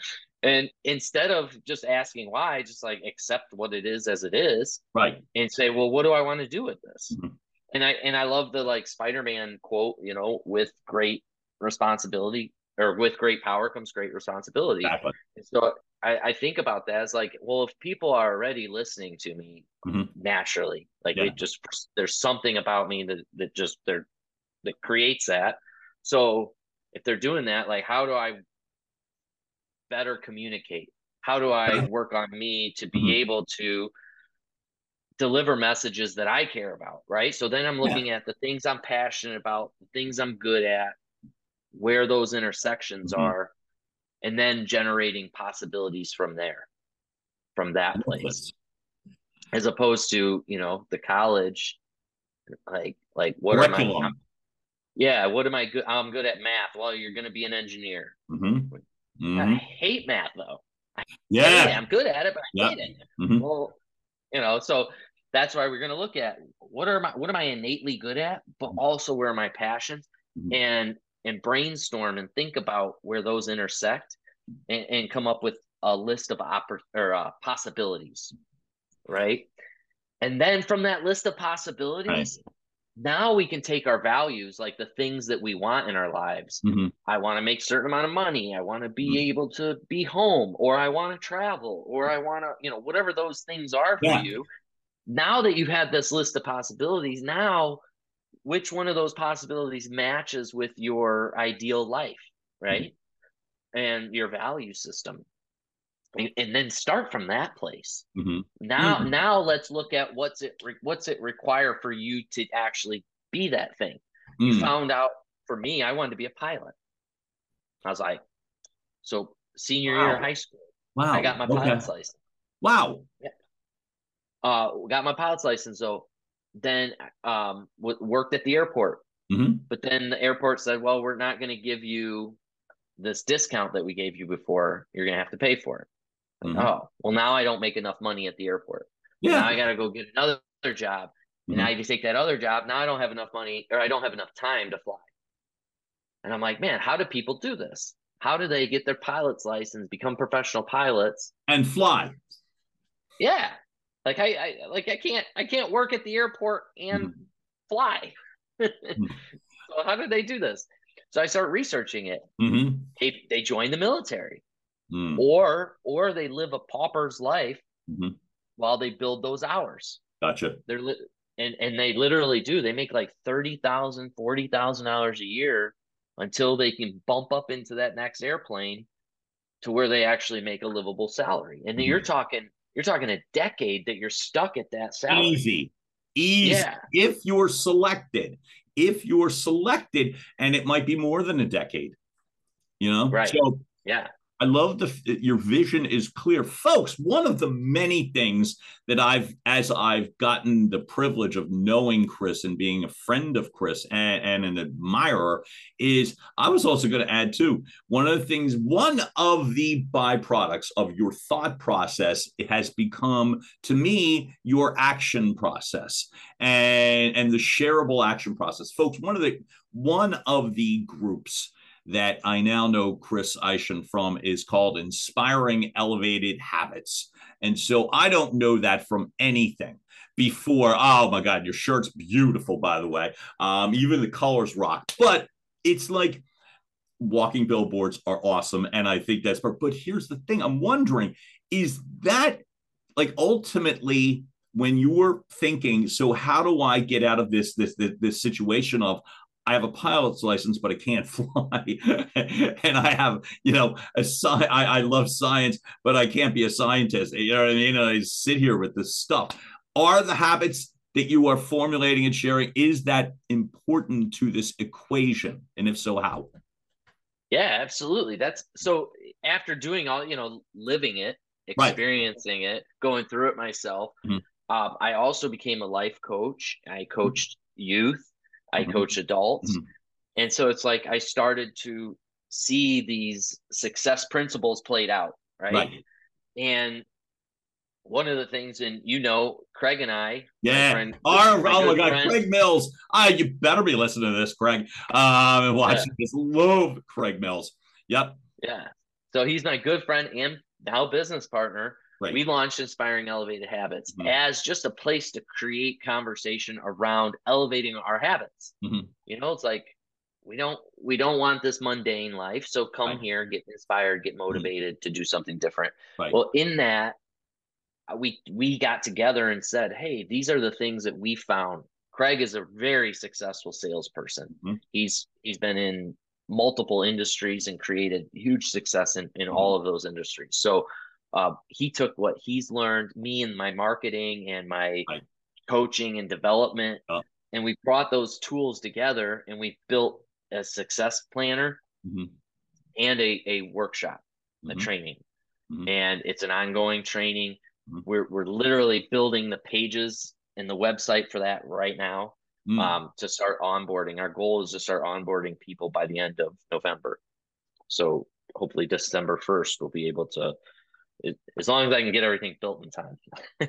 C: And instead of just asking why, just like accept what it is as it is.
B: Right.
C: And say, well, what do I want to do with this? Mm-hmm. And I and I love the like Spider-Man quote, you know, with great responsibility or with great power comes great responsibility. Exactly. And so I, I think about that as like, well, if people are already listening to me mm-hmm. naturally, like yeah. it just there's something about me that that just they're that creates that. So if they're doing that, like how do I better communicate How do I work on me to be
B: Mhm.
C: able to deliver messages that I care about, right? So then I'm looking at the things I'm passionate about, the things I'm good at, where those intersections
B: Mhm.
C: are, and then generating possibilities from there, from that place, as opposed to, you know, the college, like, like what am I? Yeah, what am I good? I'm good at math. Well, you're going to be an engineer.
B: Mhm.
C: I
B: Mhm.
C: hate math though. I.
B: Yeah.
C: I'm good at it, but I
B: Yeah.
C: hate it.
B: Mhm.
C: Well, you know, so that's why we're going to look at what are my what am I innately good at, but also where are my passions,
B: Mhm.
C: and and brainstorm and think about where those intersect, and, and come up with a list of oppor- or uh, possibilities, right? And then from that list of possibilities, now we can take our values, like the things that we want in our lives.
B: Mhm.
C: I want to make certain amount of money. I want to be
B: Mhm.
C: able to be home, or I want to travel, or I want to, you know, whatever those things are for
B: Yeah.
C: you. Now that you've had this list of possibilities, now which one of those possibilities matches with your ideal life, right? And your value system. And, and then start from that place.
B: Mhm.
C: Now,
B: Mhm.
C: now let's look at what's it re- what's it require for you to actually be that thing. You
B: Mm.
C: found out for me, I wanted to be a pilot. I was like, so senior year of high school,
B: Wow.
C: I got my
B: Okay.
C: pilot's license.
B: Wow.
C: Uh, got my pilot's license. So then, um, w- worked at the airport.
B: Mhm.
C: But then the airport said, well, we're not going to give you this discount that we gave you before. You're going to have to pay for it.
B: Mhm.
C: Oh, well, now I don't make enough money at the airport.
B: Yeah.
C: Now I got to go get another job. And
B: Mhm.
C: now you take that other job. Now I don't have enough money or I don't have enough time to fly. And I'm like, man, how do people do this? How do they get their pilot's license, become professional pilots?
B: And fly.
C: Yeah. Like I, I like I can't I can't work at the airport and fly. so how did they do this? So I start researching it.
B: Mhm.
C: They they join the military
B: Mm.
C: or or they live a pauper's life
B: Mhm.
C: while they build those hours.
B: Gotcha.
C: They're li- and and they literally do. They make like thirty thousand, forty thousand dollars a year until they can bump up into that next airplane to where they actually make a livable salary. And then
B: Mhm.
C: you're talking you're talking a decade that you're stuck at that salary.
B: Easy. Easy.
C: Yeah.
B: If you're selected. If you're selected, and it might be more than a decade. You know?
C: Right.
B: So
C: Yeah.
B: I love the your vision is clear, folks. One of the many things that I've, as I've gotten the privilege of knowing Chris and being a friend of Chris and, and an admirer, is I was also going to add too. One of the things, one of the byproducts of your thought process, it has become to me your action process and and the shareable action process, folks. One of the one of the groups that I now know Chris Eischen from is called Inspiring Elevated Habits. And so I don't know that from anything before. Oh my God, your shirt's beautiful, by the way. Um, even the colors rock. But it's like walking billboards are awesome. And I think that's, but here's the thing I'm wondering is that like ultimately when you're thinking, so how do I get out of this, this, this, this situation of, I have a pilot's license, but I can't fly. and I have, you know, a sci- I, I love science, but I can't be a scientist. You know what I mean? And I sit here with this stuff. Are the habits that you are formulating and sharing, is that important to this equation? And if so, how?
C: Yeah, absolutely. That's so after doing all, you know, living it,
B: Right.
C: experiencing it, going through it myself.
B: Mhm.
C: Um, I also became a life coach. I coached youth, I
B: Mhm.
C: coached adults.
B: Mhm.
C: And so it's like I started to see these success principles played out, right?
B: Right.
C: And one of the things, and you know, Craig and I,
B: Yeah.
C: friend-
B: Our,
C: my
B: oh my God,
C: friend-
B: Craig Mills. Ah, you better be listening to this, Craig. Um, and watching this. Love Craig Mills. Yep.
C: Yeah. So he's my good friend and now business partner.
B: Right.
C: We launched Inspiring Elevated Habits
B: Mhm.
C: as just a place to create conversation around elevating our habits.
B: Mhm.
C: You know, it's like we don't we don't want this mundane life. So come
B: Right.
C: here, get inspired, get motivated to do something different.
B: Right.
C: Well, in that, uh, we we got together and said, "Hey, these are the things that we found." Craig is a very successful salesperson.
B: Mhm.
C: He's he's been in multiple industries and created huge success in, in all of those industries. So uh, he took what he's learned, me and my marketing and my
B: Right.
C: coaching and development,
B: Yeah.
C: and we brought those tools together and we built a success planner
B: Mhm.
C: and a, a workshop, a
B: Mhm.
C: training.
B: Mhm.
C: And it's an ongoing training.
B: Mhm.
C: We're, we're literally building the pages and the website for that right now
B: Mm.
C: um, to start onboarding. Our goal is to start onboarding people by the end of November. So hopefully December 1st, we'll be able to, it, as long as I can get everything built in time.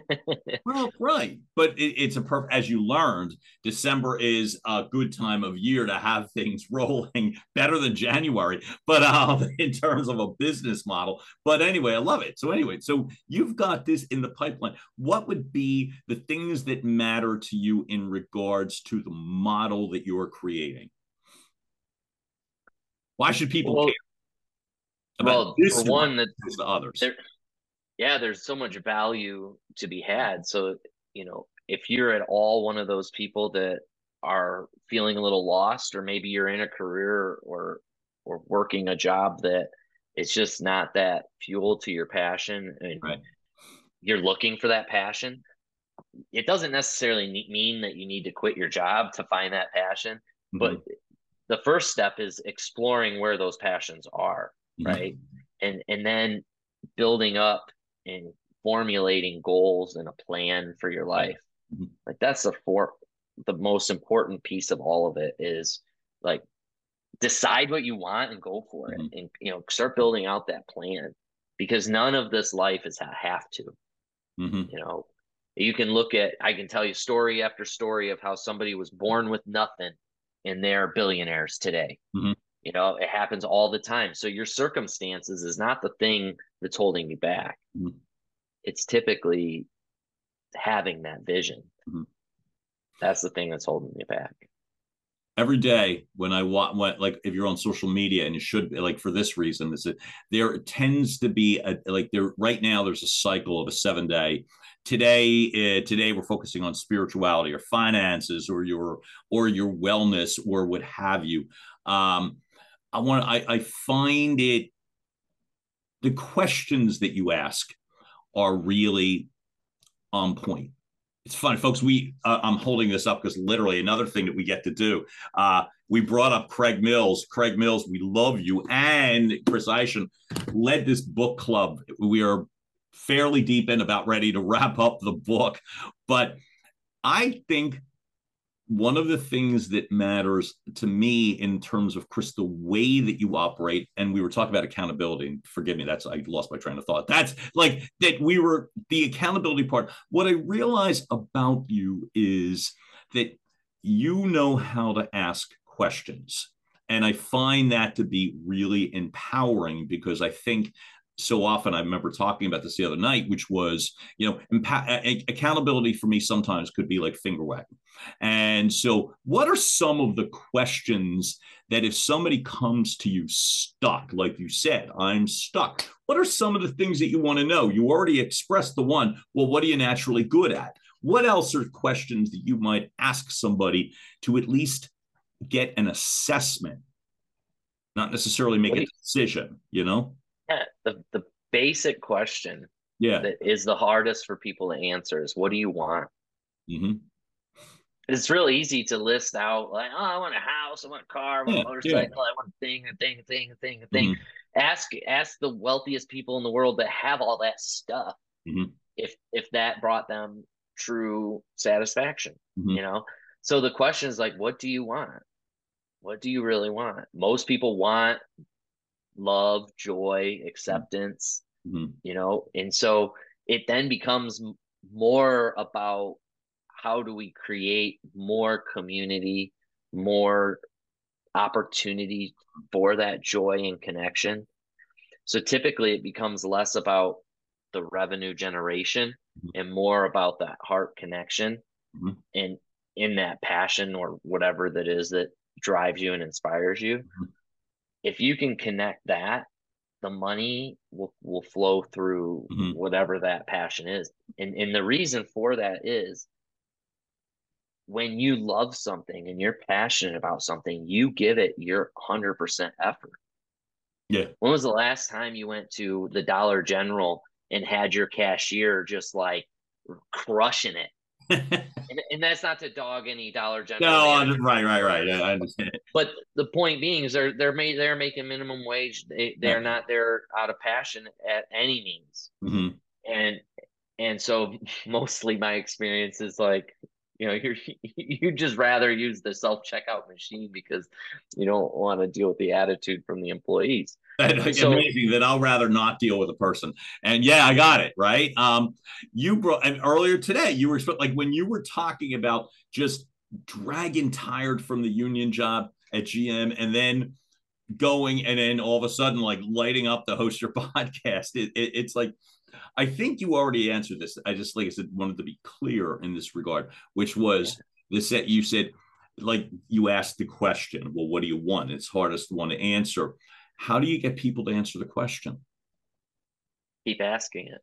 B: Well, right, but it, it's a perfect. As you learned, December is a good time of year to have things rolling better than January. But um, in terms of a business model, but anyway, I love it. So anyway, so you've got this in the pipeline. What would be the things that matter to you in regards to the model that you are creating? Why should people
C: Well-
B: care about
C: well,
B: this
C: for one, that
B: to others?
C: there, yeah, there's so much value to be had. So, you know, if you're at all one of those people that are feeling a little lost, or maybe you're in a career or or working a job that it's just not that fuel to your passion, and
B: Right.
C: you're looking for that passion, it doesn't necessarily mean that you need to quit your job to find that passion.
B: Mhm.
C: But the first step is exploring where those passions are
B: Mhm.
C: right and and then building up and formulating goals and a plan for your life
B: Mhm.
C: like that's the for the most important piece of all of it is like decide what you want and go for it and you know start building out that plan because none of this life is a have to
B: Mhm.
C: you know you can look at i can tell you story after story of how somebody was born with nothing and they're billionaires today
B: Mhm.
C: you know it happens all the time so your circumstances is not the thing that's holding me back.
B: Mhm.
C: it's typically having that vision.
B: Mhm.
C: that's the thing that's holding me back.
B: Every day when I want what like if you're on social media and you should be like for this reason is that there tends to be a like there right now there's a cycle of a seven day. Today uh, today we're focusing on spirituality or finances or your or your wellness or what have you. Um I want I I find it the questions that you ask are really on point it's fun, folks. We uh, I'm holding this up because literally another thing that we get to do. Uh, we brought up Craig Mills. Craig Mills, we love you, and Chris Eischen led this book club. We are fairly deep in, about ready to wrap up the book, but I think one of the things that matters to me in terms of Chris, the way that you operate, and we were talking about accountability. And forgive me, that's I lost my train of thought. That's like that we were the accountability part. What I realize about you is that you know how to ask questions. And I find that to be really empowering because I think so often I remember talking about this the other night, which was, you know, empa- accountability for me sometimes could be like finger wagging. And so, what are some of the questions that if somebody comes to you stuck, like you said, I'm stuck, what are some of the things that you want to know? You already expressed the one. Well, what are you naturally good at? What else are questions that you might ask somebody to at least get an assessment, not necessarily make a decision, you know?
C: Yeah, the, the basic question
B: yeah.
C: that is the hardest for people to answer is what do you want?
B: Mm-hmm.
C: It's real easy to list out like, oh, I want a house, I want a car, I want
B: Yeah,
C: a motorcycle,
B: yeah.
C: I want a thing, a thing, a thing, a thing, a thing.
B: Mm-hmm.
C: Ask ask the wealthiest people in the world that have all that stuff
B: Mhm.
C: if if that brought them true satisfaction,
B: Mhm.
C: you know? So the question is like, what do you want? What do you really want? Most people want love, joy, acceptance,
B: Mhm.
C: you know and so it then becomes more about how do we create more community more opportunity for that joy and connection so typically it becomes less about the revenue generation
B: Mhm.
C: and more about that heart connection
B: Mhm.
C: and in that passion or whatever that is that drives you and inspires you
B: Mhm.
C: If you can connect that the money will will flow through
B: Mhm.
C: whatever that passion is and and the reason for that is when you love something and you're passionate about something you give it your 100% effort
B: Yeah.
C: when was the last time you went to the dollar general and had your cashier just like crushing it. and, and, that's not to dog any Dollar General.
B: No, right, right, right. I understand.
C: But the point being is they're they're made they're making minimum wage. They they're not there out of passion at any means.
B: Mm-hmm.
C: And and so mostly my experience is like you know you you just rather use the self checkout machine because you don't want to deal with the attitude from the employees
B: That's so, amazing that I'll rather not deal with a person. And yeah, I got it right. Um, you brought and earlier today you were like when you were talking about just dragging tired from the union job at GM and then going and then all of a sudden like lighting up the host your podcast. It, it, it's like I think you already answered this. I just like I said wanted to be clear in this regard, which was yeah. the set you said like you asked the question, well, what do you want? It's hardest one to answer. How do you get people to answer the question?
C: Keep asking
B: it.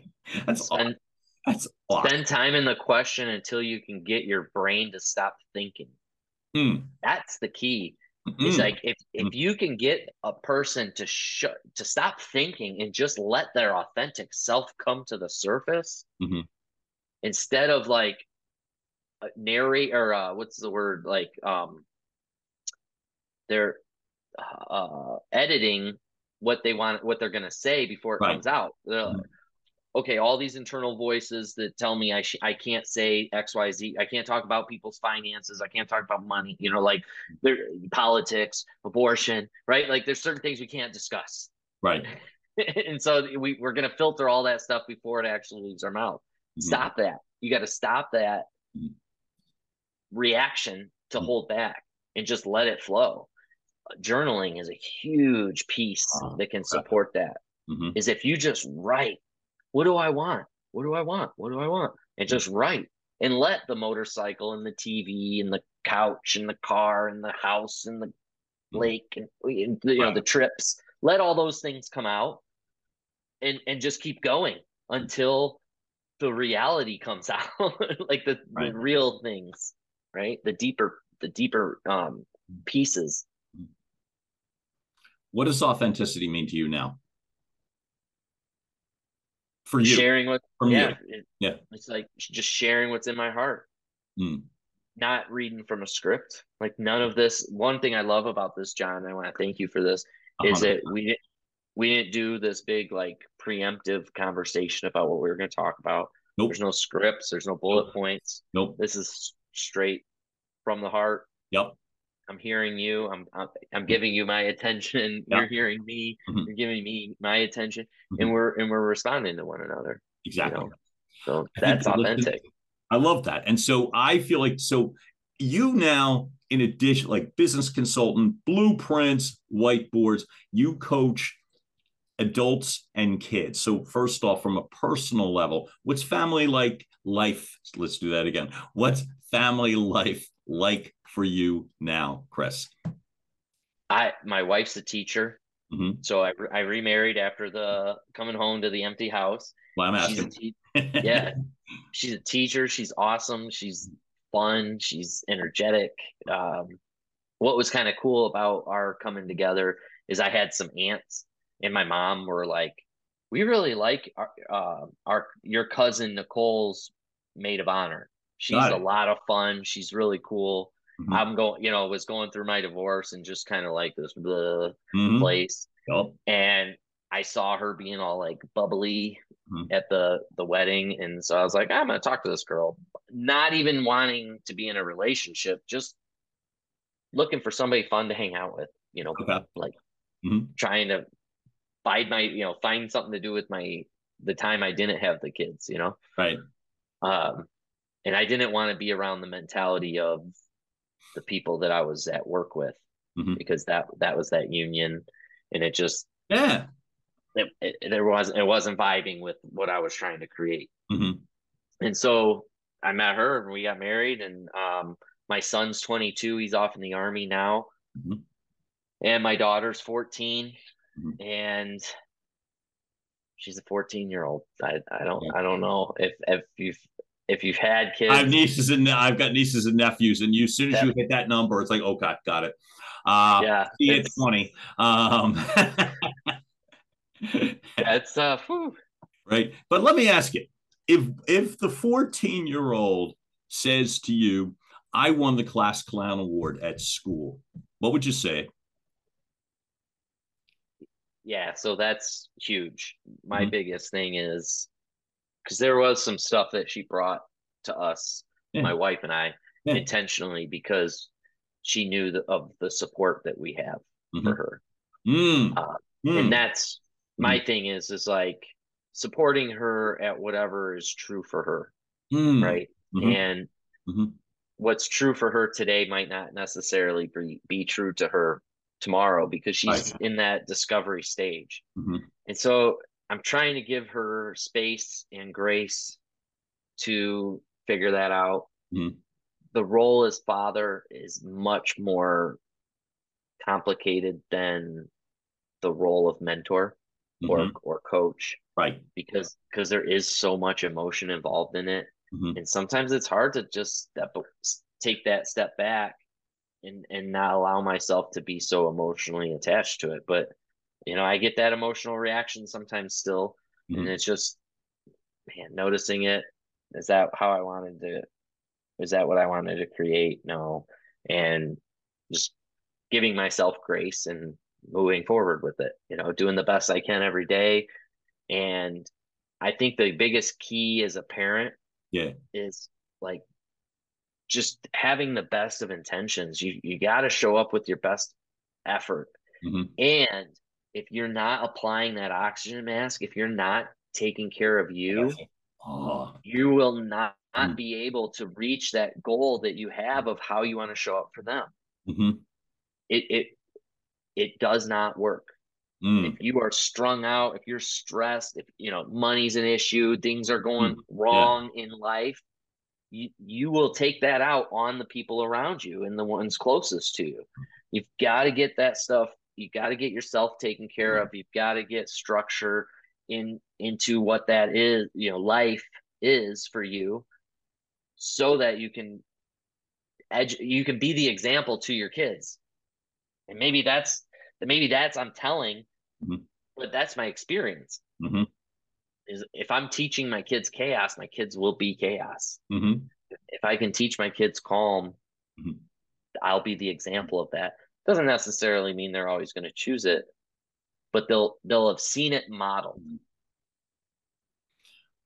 B: That's spend, That's
C: spend time in the question until you can get your brain to stop thinking.
B: Mm.
C: That's the key. Mm. It's like if if you can get a person to sh- to stop thinking and just let their authentic self come to the surface,
B: mm-hmm.
C: instead of like narrate or uh, what's the word like um they're uh, editing what they want, what they're going to say before it right. comes out. Mm-hmm. okay, all these internal voices that tell me I sh- I can't say X Y Z. I can't talk about people's finances. I can't talk about money. You know, like politics, abortion, right? Like there's certain things we can't discuss.
B: Right.
C: and so we, we're going to filter all that stuff before it actually leaves our mouth. Mm-hmm. Stop that. You got to stop that mm-hmm. reaction to mm-hmm. hold back and just let it flow journaling is a huge piece uh, that can support that.
B: Mm-hmm.
C: Is if you just write, what do I want? What do I want? What do I want? And just write and let the motorcycle and the TV and the couch and the car and the house and the mm-hmm. lake and, and you know the trips let all those things come out and and just keep going until the reality comes out like the, right. the real things right the deeper the deeper um pieces
B: what does authenticity mean to you now? For you,
C: sharing what,
B: From
C: yeah,
B: you. It, yeah,
C: it's like just sharing what's in my heart.
B: Mm.
C: Not reading from a script. Like none of this. One thing I love about this, John, I want to thank you for this, is 100. that we didn't we didn't do this big like preemptive conversation about what we were going to talk about.
B: Nope.
C: There's no scripts. There's no bullet
B: nope.
C: points.
B: Nope.
C: This is straight from the heart.
B: Yep.
C: I'm hearing you. I'm I'm, giving you my attention. Yeah. You're hearing me.
B: Mm-hmm.
C: You're giving me my attention,
B: mm-hmm.
C: and we're and we're responding to one another.
B: Exactly.
C: You know? So that's authentic.
B: I love that, and so I feel like so you now, in addition, like business consultant, blueprints, whiteboards, you coach adults and kids. So first off, from a personal level, what's family like life? Let's do that again. What's family life like for you now, Chris?
C: I my wife's a teacher,
B: mm-hmm.
C: so I I remarried after the coming home to the empty house.
B: Well, I'm asking.
C: Te- yeah, she's a teacher. She's awesome. She's fun. She's energetic. Um, what was kind of cool about our coming together is I had some aunts and my mom were like, "We really like our, uh, our your cousin Nicole's maid of honor. She's a lot of fun. She's really cool." Mm-hmm. I'm going, you know, was going through my divorce and just kind of like this the
B: mm-hmm.
C: place.
B: Yep.
C: And I saw her being all like bubbly
B: mm-hmm.
C: at the the wedding, and so I was like, I'm gonna talk to this girl, not even wanting to be in a relationship, just looking for somebody fun to hang out with, you know,
B: okay.
C: like
B: mm-hmm.
C: trying to find my, you know, find something to do with my the time I didn't have the kids, you know,
B: right.
C: Um, and I didn't want to be around the mentality of the people that I was at work with
B: mm-hmm.
C: because that that was that union, and it just
B: yeah,
C: it, it, there was it wasn't vibing with what I was trying to create,
B: mm-hmm.
C: and so I met her and we got married, and um, my son's 22, he's off in the army now,
B: mm-hmm.
C: and my daughter's 14,
B: mm-hmm.
C: and she's a 14 year old. I, I don't I don't know if if you've if you've had kids.
B: I have nieces and I've got nieces and nephews, and you as soon as you hit that number, it's like, oh God, got it. Uh,
C: yeah,
B: it's funny. Um,
C: That's uh, whew.
B: right. But let me ask you, if if the 14 year old says to you, "I won the class clown award at school," what would you say?
C: yeah, so that's huge. My mm-hmm. biggest thing is because there was some stuff that she brought to us, yeah. my wife and I, yeah. intentionally because she knew the, of the support that we have mm-hmm. for her.
B: Mm.
C: Uh, mm. And that's my mm. thing is is like supporting her at whatever is true for her,
B: mm.
C: right? Mm-hmm. And mm-hmm. what's true for her today might not necessarily be, be true to her tomorrow because she's right. in that discovery stage.
B: Mm-hmm.
C: And so I'm trying to give her space and grace to figure that out.
B: Mm-hmm.
C: The role as father is much more complicated than the role of mentor mm-hmm. or or coach.
B: Right.
C: Because because there is so much emotion involved in it.
B: Mm-hmm.
C: And sometimes it's hard to just step take that step back and and not allow myself to be so emotionally attached to it. But you know, I get that emotional reaction sometimes still, mm-hmm. and it's just man, noticing it. Is that how I wanted to? Is that what I wanted to create? No, and just giving myself grace and moving forward with it. You know, doing the best I can every day, and I think the biggest key as a parent,
B: yeah,
C: is like just having the best of intentions. You you got to show up with your best effort.
B: Mm-hmm.
C: And if you're not applying that oxygen mask, if you're not taking care of you,
B: oh.
C: you will not, not mm. be able to reach that goal that you have of how you want to show up for them.
B: Mm-hmm.
C: It it it does not work.
B: Mm.
C: If you are strung out, if you're stressed, if you know money's an issue, things are going mm. wrong yeah. in life, you you will take that out on the people around you and the ones closest to you. You've got to get that stuff. You got to get yourself taken care of. You've got to get structure in into what that is. You know, life is for you, so that you can edge. You can be the example to your kids, and maybe that's maybe that's I'm telling,
B: mm-hmm.
C: but that's my experience.
B: Mm-hmm
C: is if I'm teaching my kids chaos, my kids will be chaos.
B: Mm-hmm.
C: If I can teach my kids calm,
B: mm-hmm.
C: I'll be the example of that. Doesn't necessarily mean they're always going to choose it, but they'll they'll have seen it modeled.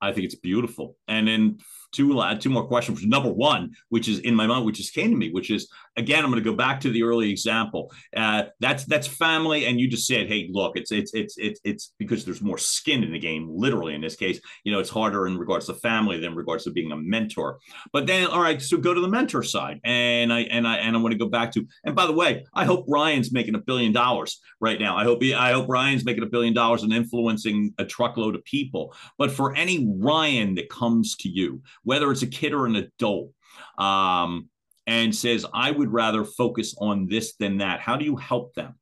B: I think it's beautiful. And then two uh, two more questions. Number one, which is in my mind, which just came to me, which is again, I'm going to go back to the early example. Uh, that's that's family, and you just said, hey, look, it's it's it's it's it's because there's more skin in the game. Literally, in this case, you know, it's harder in regards to family than regards to being a mentor. But then, all right, so go to the mentor side, and I and I and I want to go back to. And by the way, I hope Ryan's making a billion dollars right now. I hope he, I hope Ryan's making a billion dollars and influencing a truckload of people. But for any Ryan that comes to you whether it's a kid or an adult, um, and says, I would rather focus on this than that. How do you help them?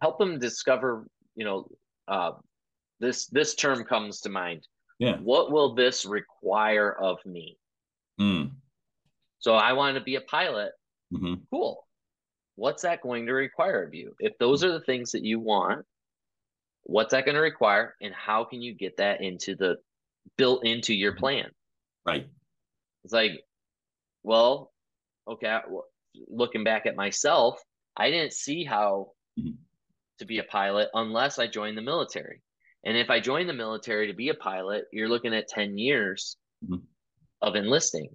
C: Help them discover, you know, uh, this this term comes to mind.
B: Yeah.
C: What will this require of me?
B: Mm.
C: So I want to be a pilot.
B: Mm-hmm.
C: Cool. What's that going to require of you? If those are the things that you want, what's that going to require and how can you get that into the built into your mm-hmm. plan
B: right
C: it's like well okay looking back at myself i didn't see how
B: mm-hmm.
C: to be a pilot unless i joined the military and if i joined the military to be a pilot you're looking at 10 years
B: mm-hmm.
C: of enlisting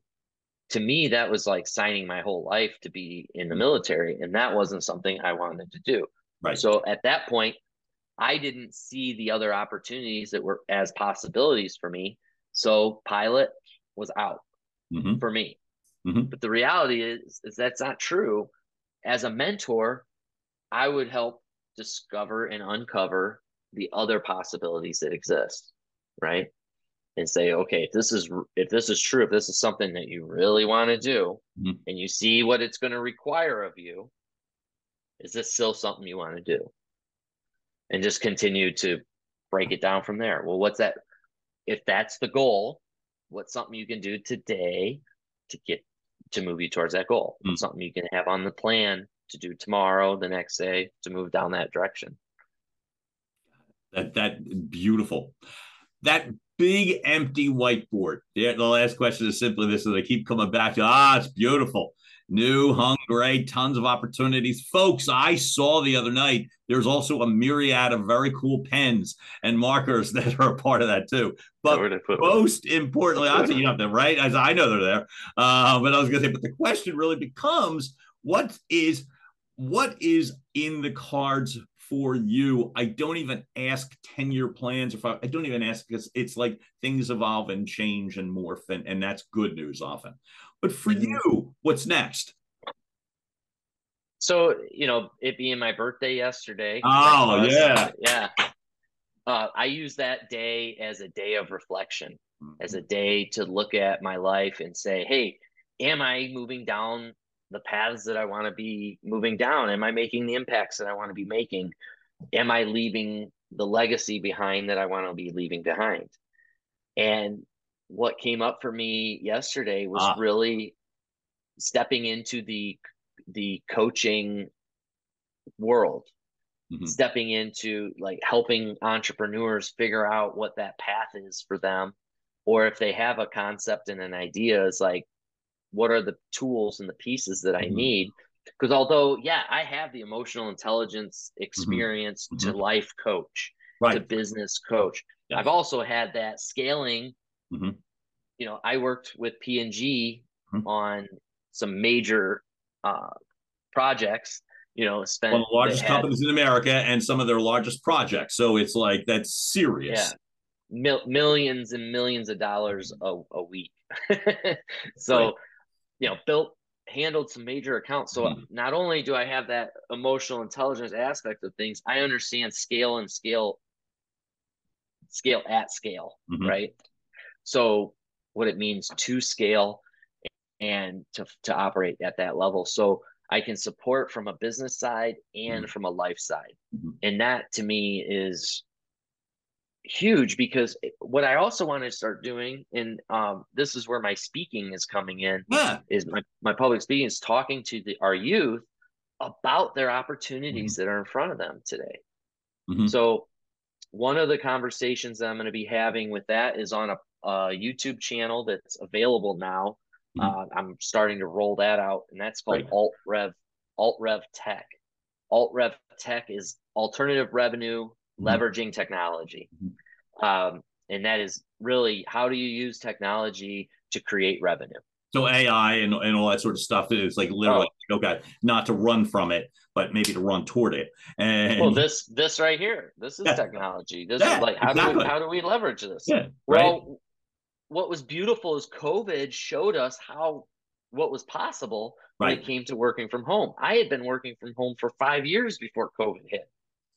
C: to me that was like signing my whole life to be in the military and that wasn't something i wanted to do
B: right
C: so at that point I didn't see the other opportunities that were as possibilities for me. So pilot was out
B: mm-hmm.
C: for me.
B: Mm-hmm.
C: But the reality is, is that's not true. As a mentor, I would help discover and uncover the other possibilities that exist, right? And say, okay, if this is if this is true, if this is something that you really want to do,
B: mm-hmm.
C: and you see what it's going to require of you, is this still something you want to do? And just continue to break it down from there. Well, what's that? If that's the goal, what's something you can do today to get to move you towards that goal?
B: Mm.
C: Something you can have on the plan to do tomorrow, the next day to move down that direction.
B: That that beautiful. That big empty whiteboard. Yeah, the last question is simply this, and they keep coming back to ah, it's beautiful. New, hungry, tons of opportunities. Folks, I saw the other night there's also a myriad of very cool pens and markers that are a part of that too. But most importantly, I'll you have them, right? As I know they're there. Uh, but I was gonna say, but the question really becomes what is what is in the cards for you. I don't even ask 10 year plans or I don't even ask because it's like things evolve and change and morph, and, and that's good news often. But for mm-hmm. you, what's next?
C: So, you know, it being my birthday yesterday.
B: Oh, yeah.
C: Yeah. Uh, I use that day as a day of reflection, mm-hmm. as a day to look at my life and say, hey, am I moving down the paths that I want to be moving down? Am I making the impacts that I want to be making? Am I leaving the legacy behind that I want to be leaving behind? And what came up for me yesterday was ah. really stepping into the the coaching world mm-hmm. stepping into like helping entrepreneurs figure out what that path is for them or if they have a concept and an idea is like what are the tools and the pieces that I mm-hmm. need? Because although, yeah, I have the emotional intelligence mm-hmm. experience mm-hmm. to life coach, right. to business coach. I've also had that scaling. Mm-hmm. You know, I worked with P and G mm-hmm. on some major uh, projects. You know, spent
B: one of the largest had, companies in America and some of their largest projects. So it's like that's serious.
C: Yeah, Mil- millions and millions of dollars a, a week. so. Right you know, built handled some major accounts. So mm-hmm. not only do I have that emotional intelligence aspect of things, I understand scale and scale scale at scale, mm-hmm. right? So what it means to scale and to to operate at that level. So I can support from a business side and mm-hmm. from a life side. Mm-hmm. And that to me is huge because what I also want to start doing, and um, this is where my speaking is coming in,
B: yeah.
C: is my, my public speaking is talking to the our youth about their opportunities mm-hmm. that are in front of them today. Mm-hmm. So one of the conversations that I'm going to be having with that is on a, a YouTube channel that's available now. Mm-hmm. Uh, I'm starting to roll that out, and that's called right. Alt Rev Alt Rev Tech. Alt Rev Tech is alternative revenue. Leveraging technology. Mm-hmm. Um, and that is really how do you use technology to create revenue?
B: So AI and, and all that sort of stuff is like literally oh. okay, not to run from it, but maybe to run toward it. And
C: well, this this right here, this is yeah. technology. This yeah, is like how exactly. do we, how do we leverage this?
B: Yeah,
C: well,
B: right?
C: what was beautiful is COVID showed us how what was possible when it came to working from home. I had been working from home for five years before COVID hit.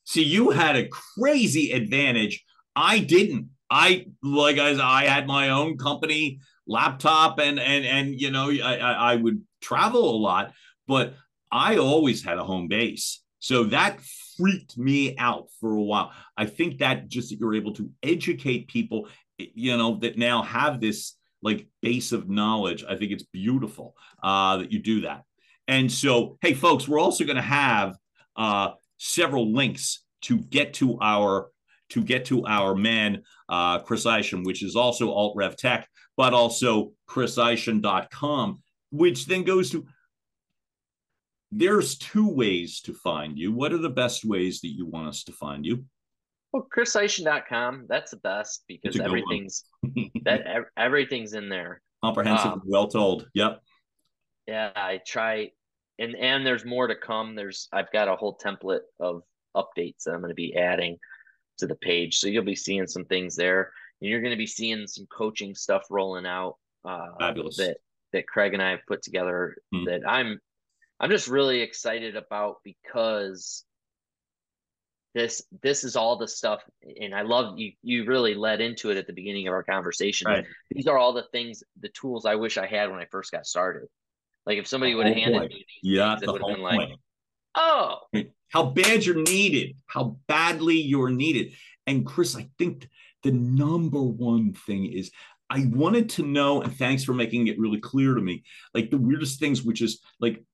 B: See, you had a crazy advantage. I didn't. I like as I had my own company laptop and and and you know I, I would travel a lot, but I always had a home base. So that freaked me out for a while. I think that just that you're able to educate people, you know, that now have this like base of knowledge. I think it's beautiful uh, that you do that. And so, hey, folks, we're also going to have uh, several links to get to our to get to our man uh, Chris Eischen, which is also Alt Rev Tech, but also chriseischen.com, which then goes to there's two ways to find you. What are the best ways that you want us to find you?
C: Well, chriseischen.com, that's the best because everything's that everything's in there.
B: Comprehensive, um, well told. Yep.
C: Yeah, I try and and there's more to come. There's I've got a whole template of updates that I'm going to be adding to the page. So you'll be seeing some things there. And you're going to be seeing some coaching stuff rolling out. Uh,
B: Fabulous.
C: That that Craig and I have put together. Mm. That I'm I'm just really excited about because this this is all the stuff and i love you you really led into it at the beginning of our conversation
B: right.
C: these are all the things the tools i wish i had when i first got started like if somebody would have handed point. me
B: these yeah, things, would have been
C: like, oh,
B: how bad you're needed, how badly you're needed. And Chris, I think the number one thing is I wanted to know, and thanks for making it really clear to me, like the weirdest things, which is like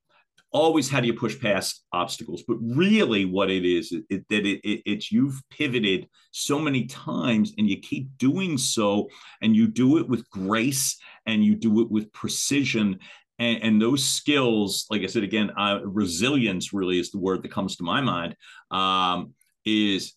B: always how do you push past obstacles but really what it is it, that it, it, it's you've pivoted so many times and you keep doing so and you do it with grace and you do it with precision and, and those skills like i said again uh, resilience really is the word that comes to my mind um, is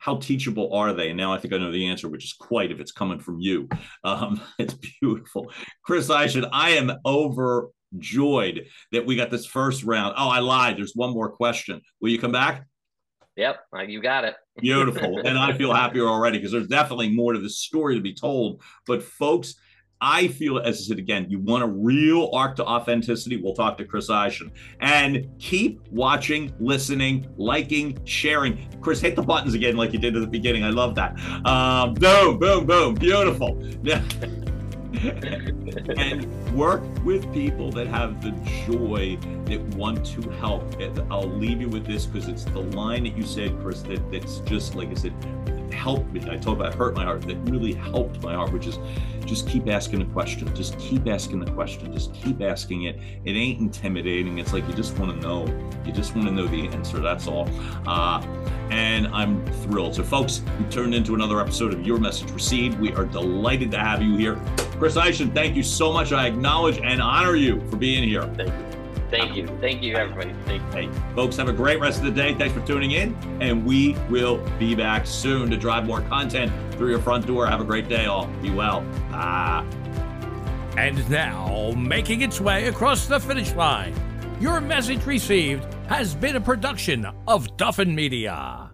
B: how teachable are they? And now I think I know the answer, which is quite if it's coming from you. Um, it's beautiful. Chris Eischen, I am overjoyed that we got this first round. Oh, I lied. There's one more question. Will you come back?
C: Yep, you got it.
B: Beautiful. And I feel happier already because there's definitely more to the story to be told. But folks, I feel, as I said again, you want a real arc to authenticity. We'll talk to Chris Eischen. And keep watching, listening, liking, sharing. Chris, hit the buttons again like you did at the beginning. I love that. Um, boom, boom, boom. Beautiful. and work with people that have the joy that want to help. I'll leave you with this because it's the line that you said, Chris, that, that's just like I said, helped me. I talk about hurt my heart, that really helped my heart, which is just keep asking a question. Just keep asking the question. Just keep asking it. It ain't intimidating. It's like you just want to know. You just want to know the answer. That's all. Uh, and I'm thrilled. So, folks, we turned into another episode of Your Message Received. We are delighted to have you here. Chris Eischen, thank you so much. I acknowledge and honor you for being here.
C: Thank you. Thank you. Thank you, everybody. Thank you.
B: Hey, folks, have a great rest of the day. Thanks for tuning in. And we will be back soon to drive more content through your front door. Have a great day, all. Be well. Bye.
A: And now, making its way across the finish line, your message received has been a production of Duffin Media.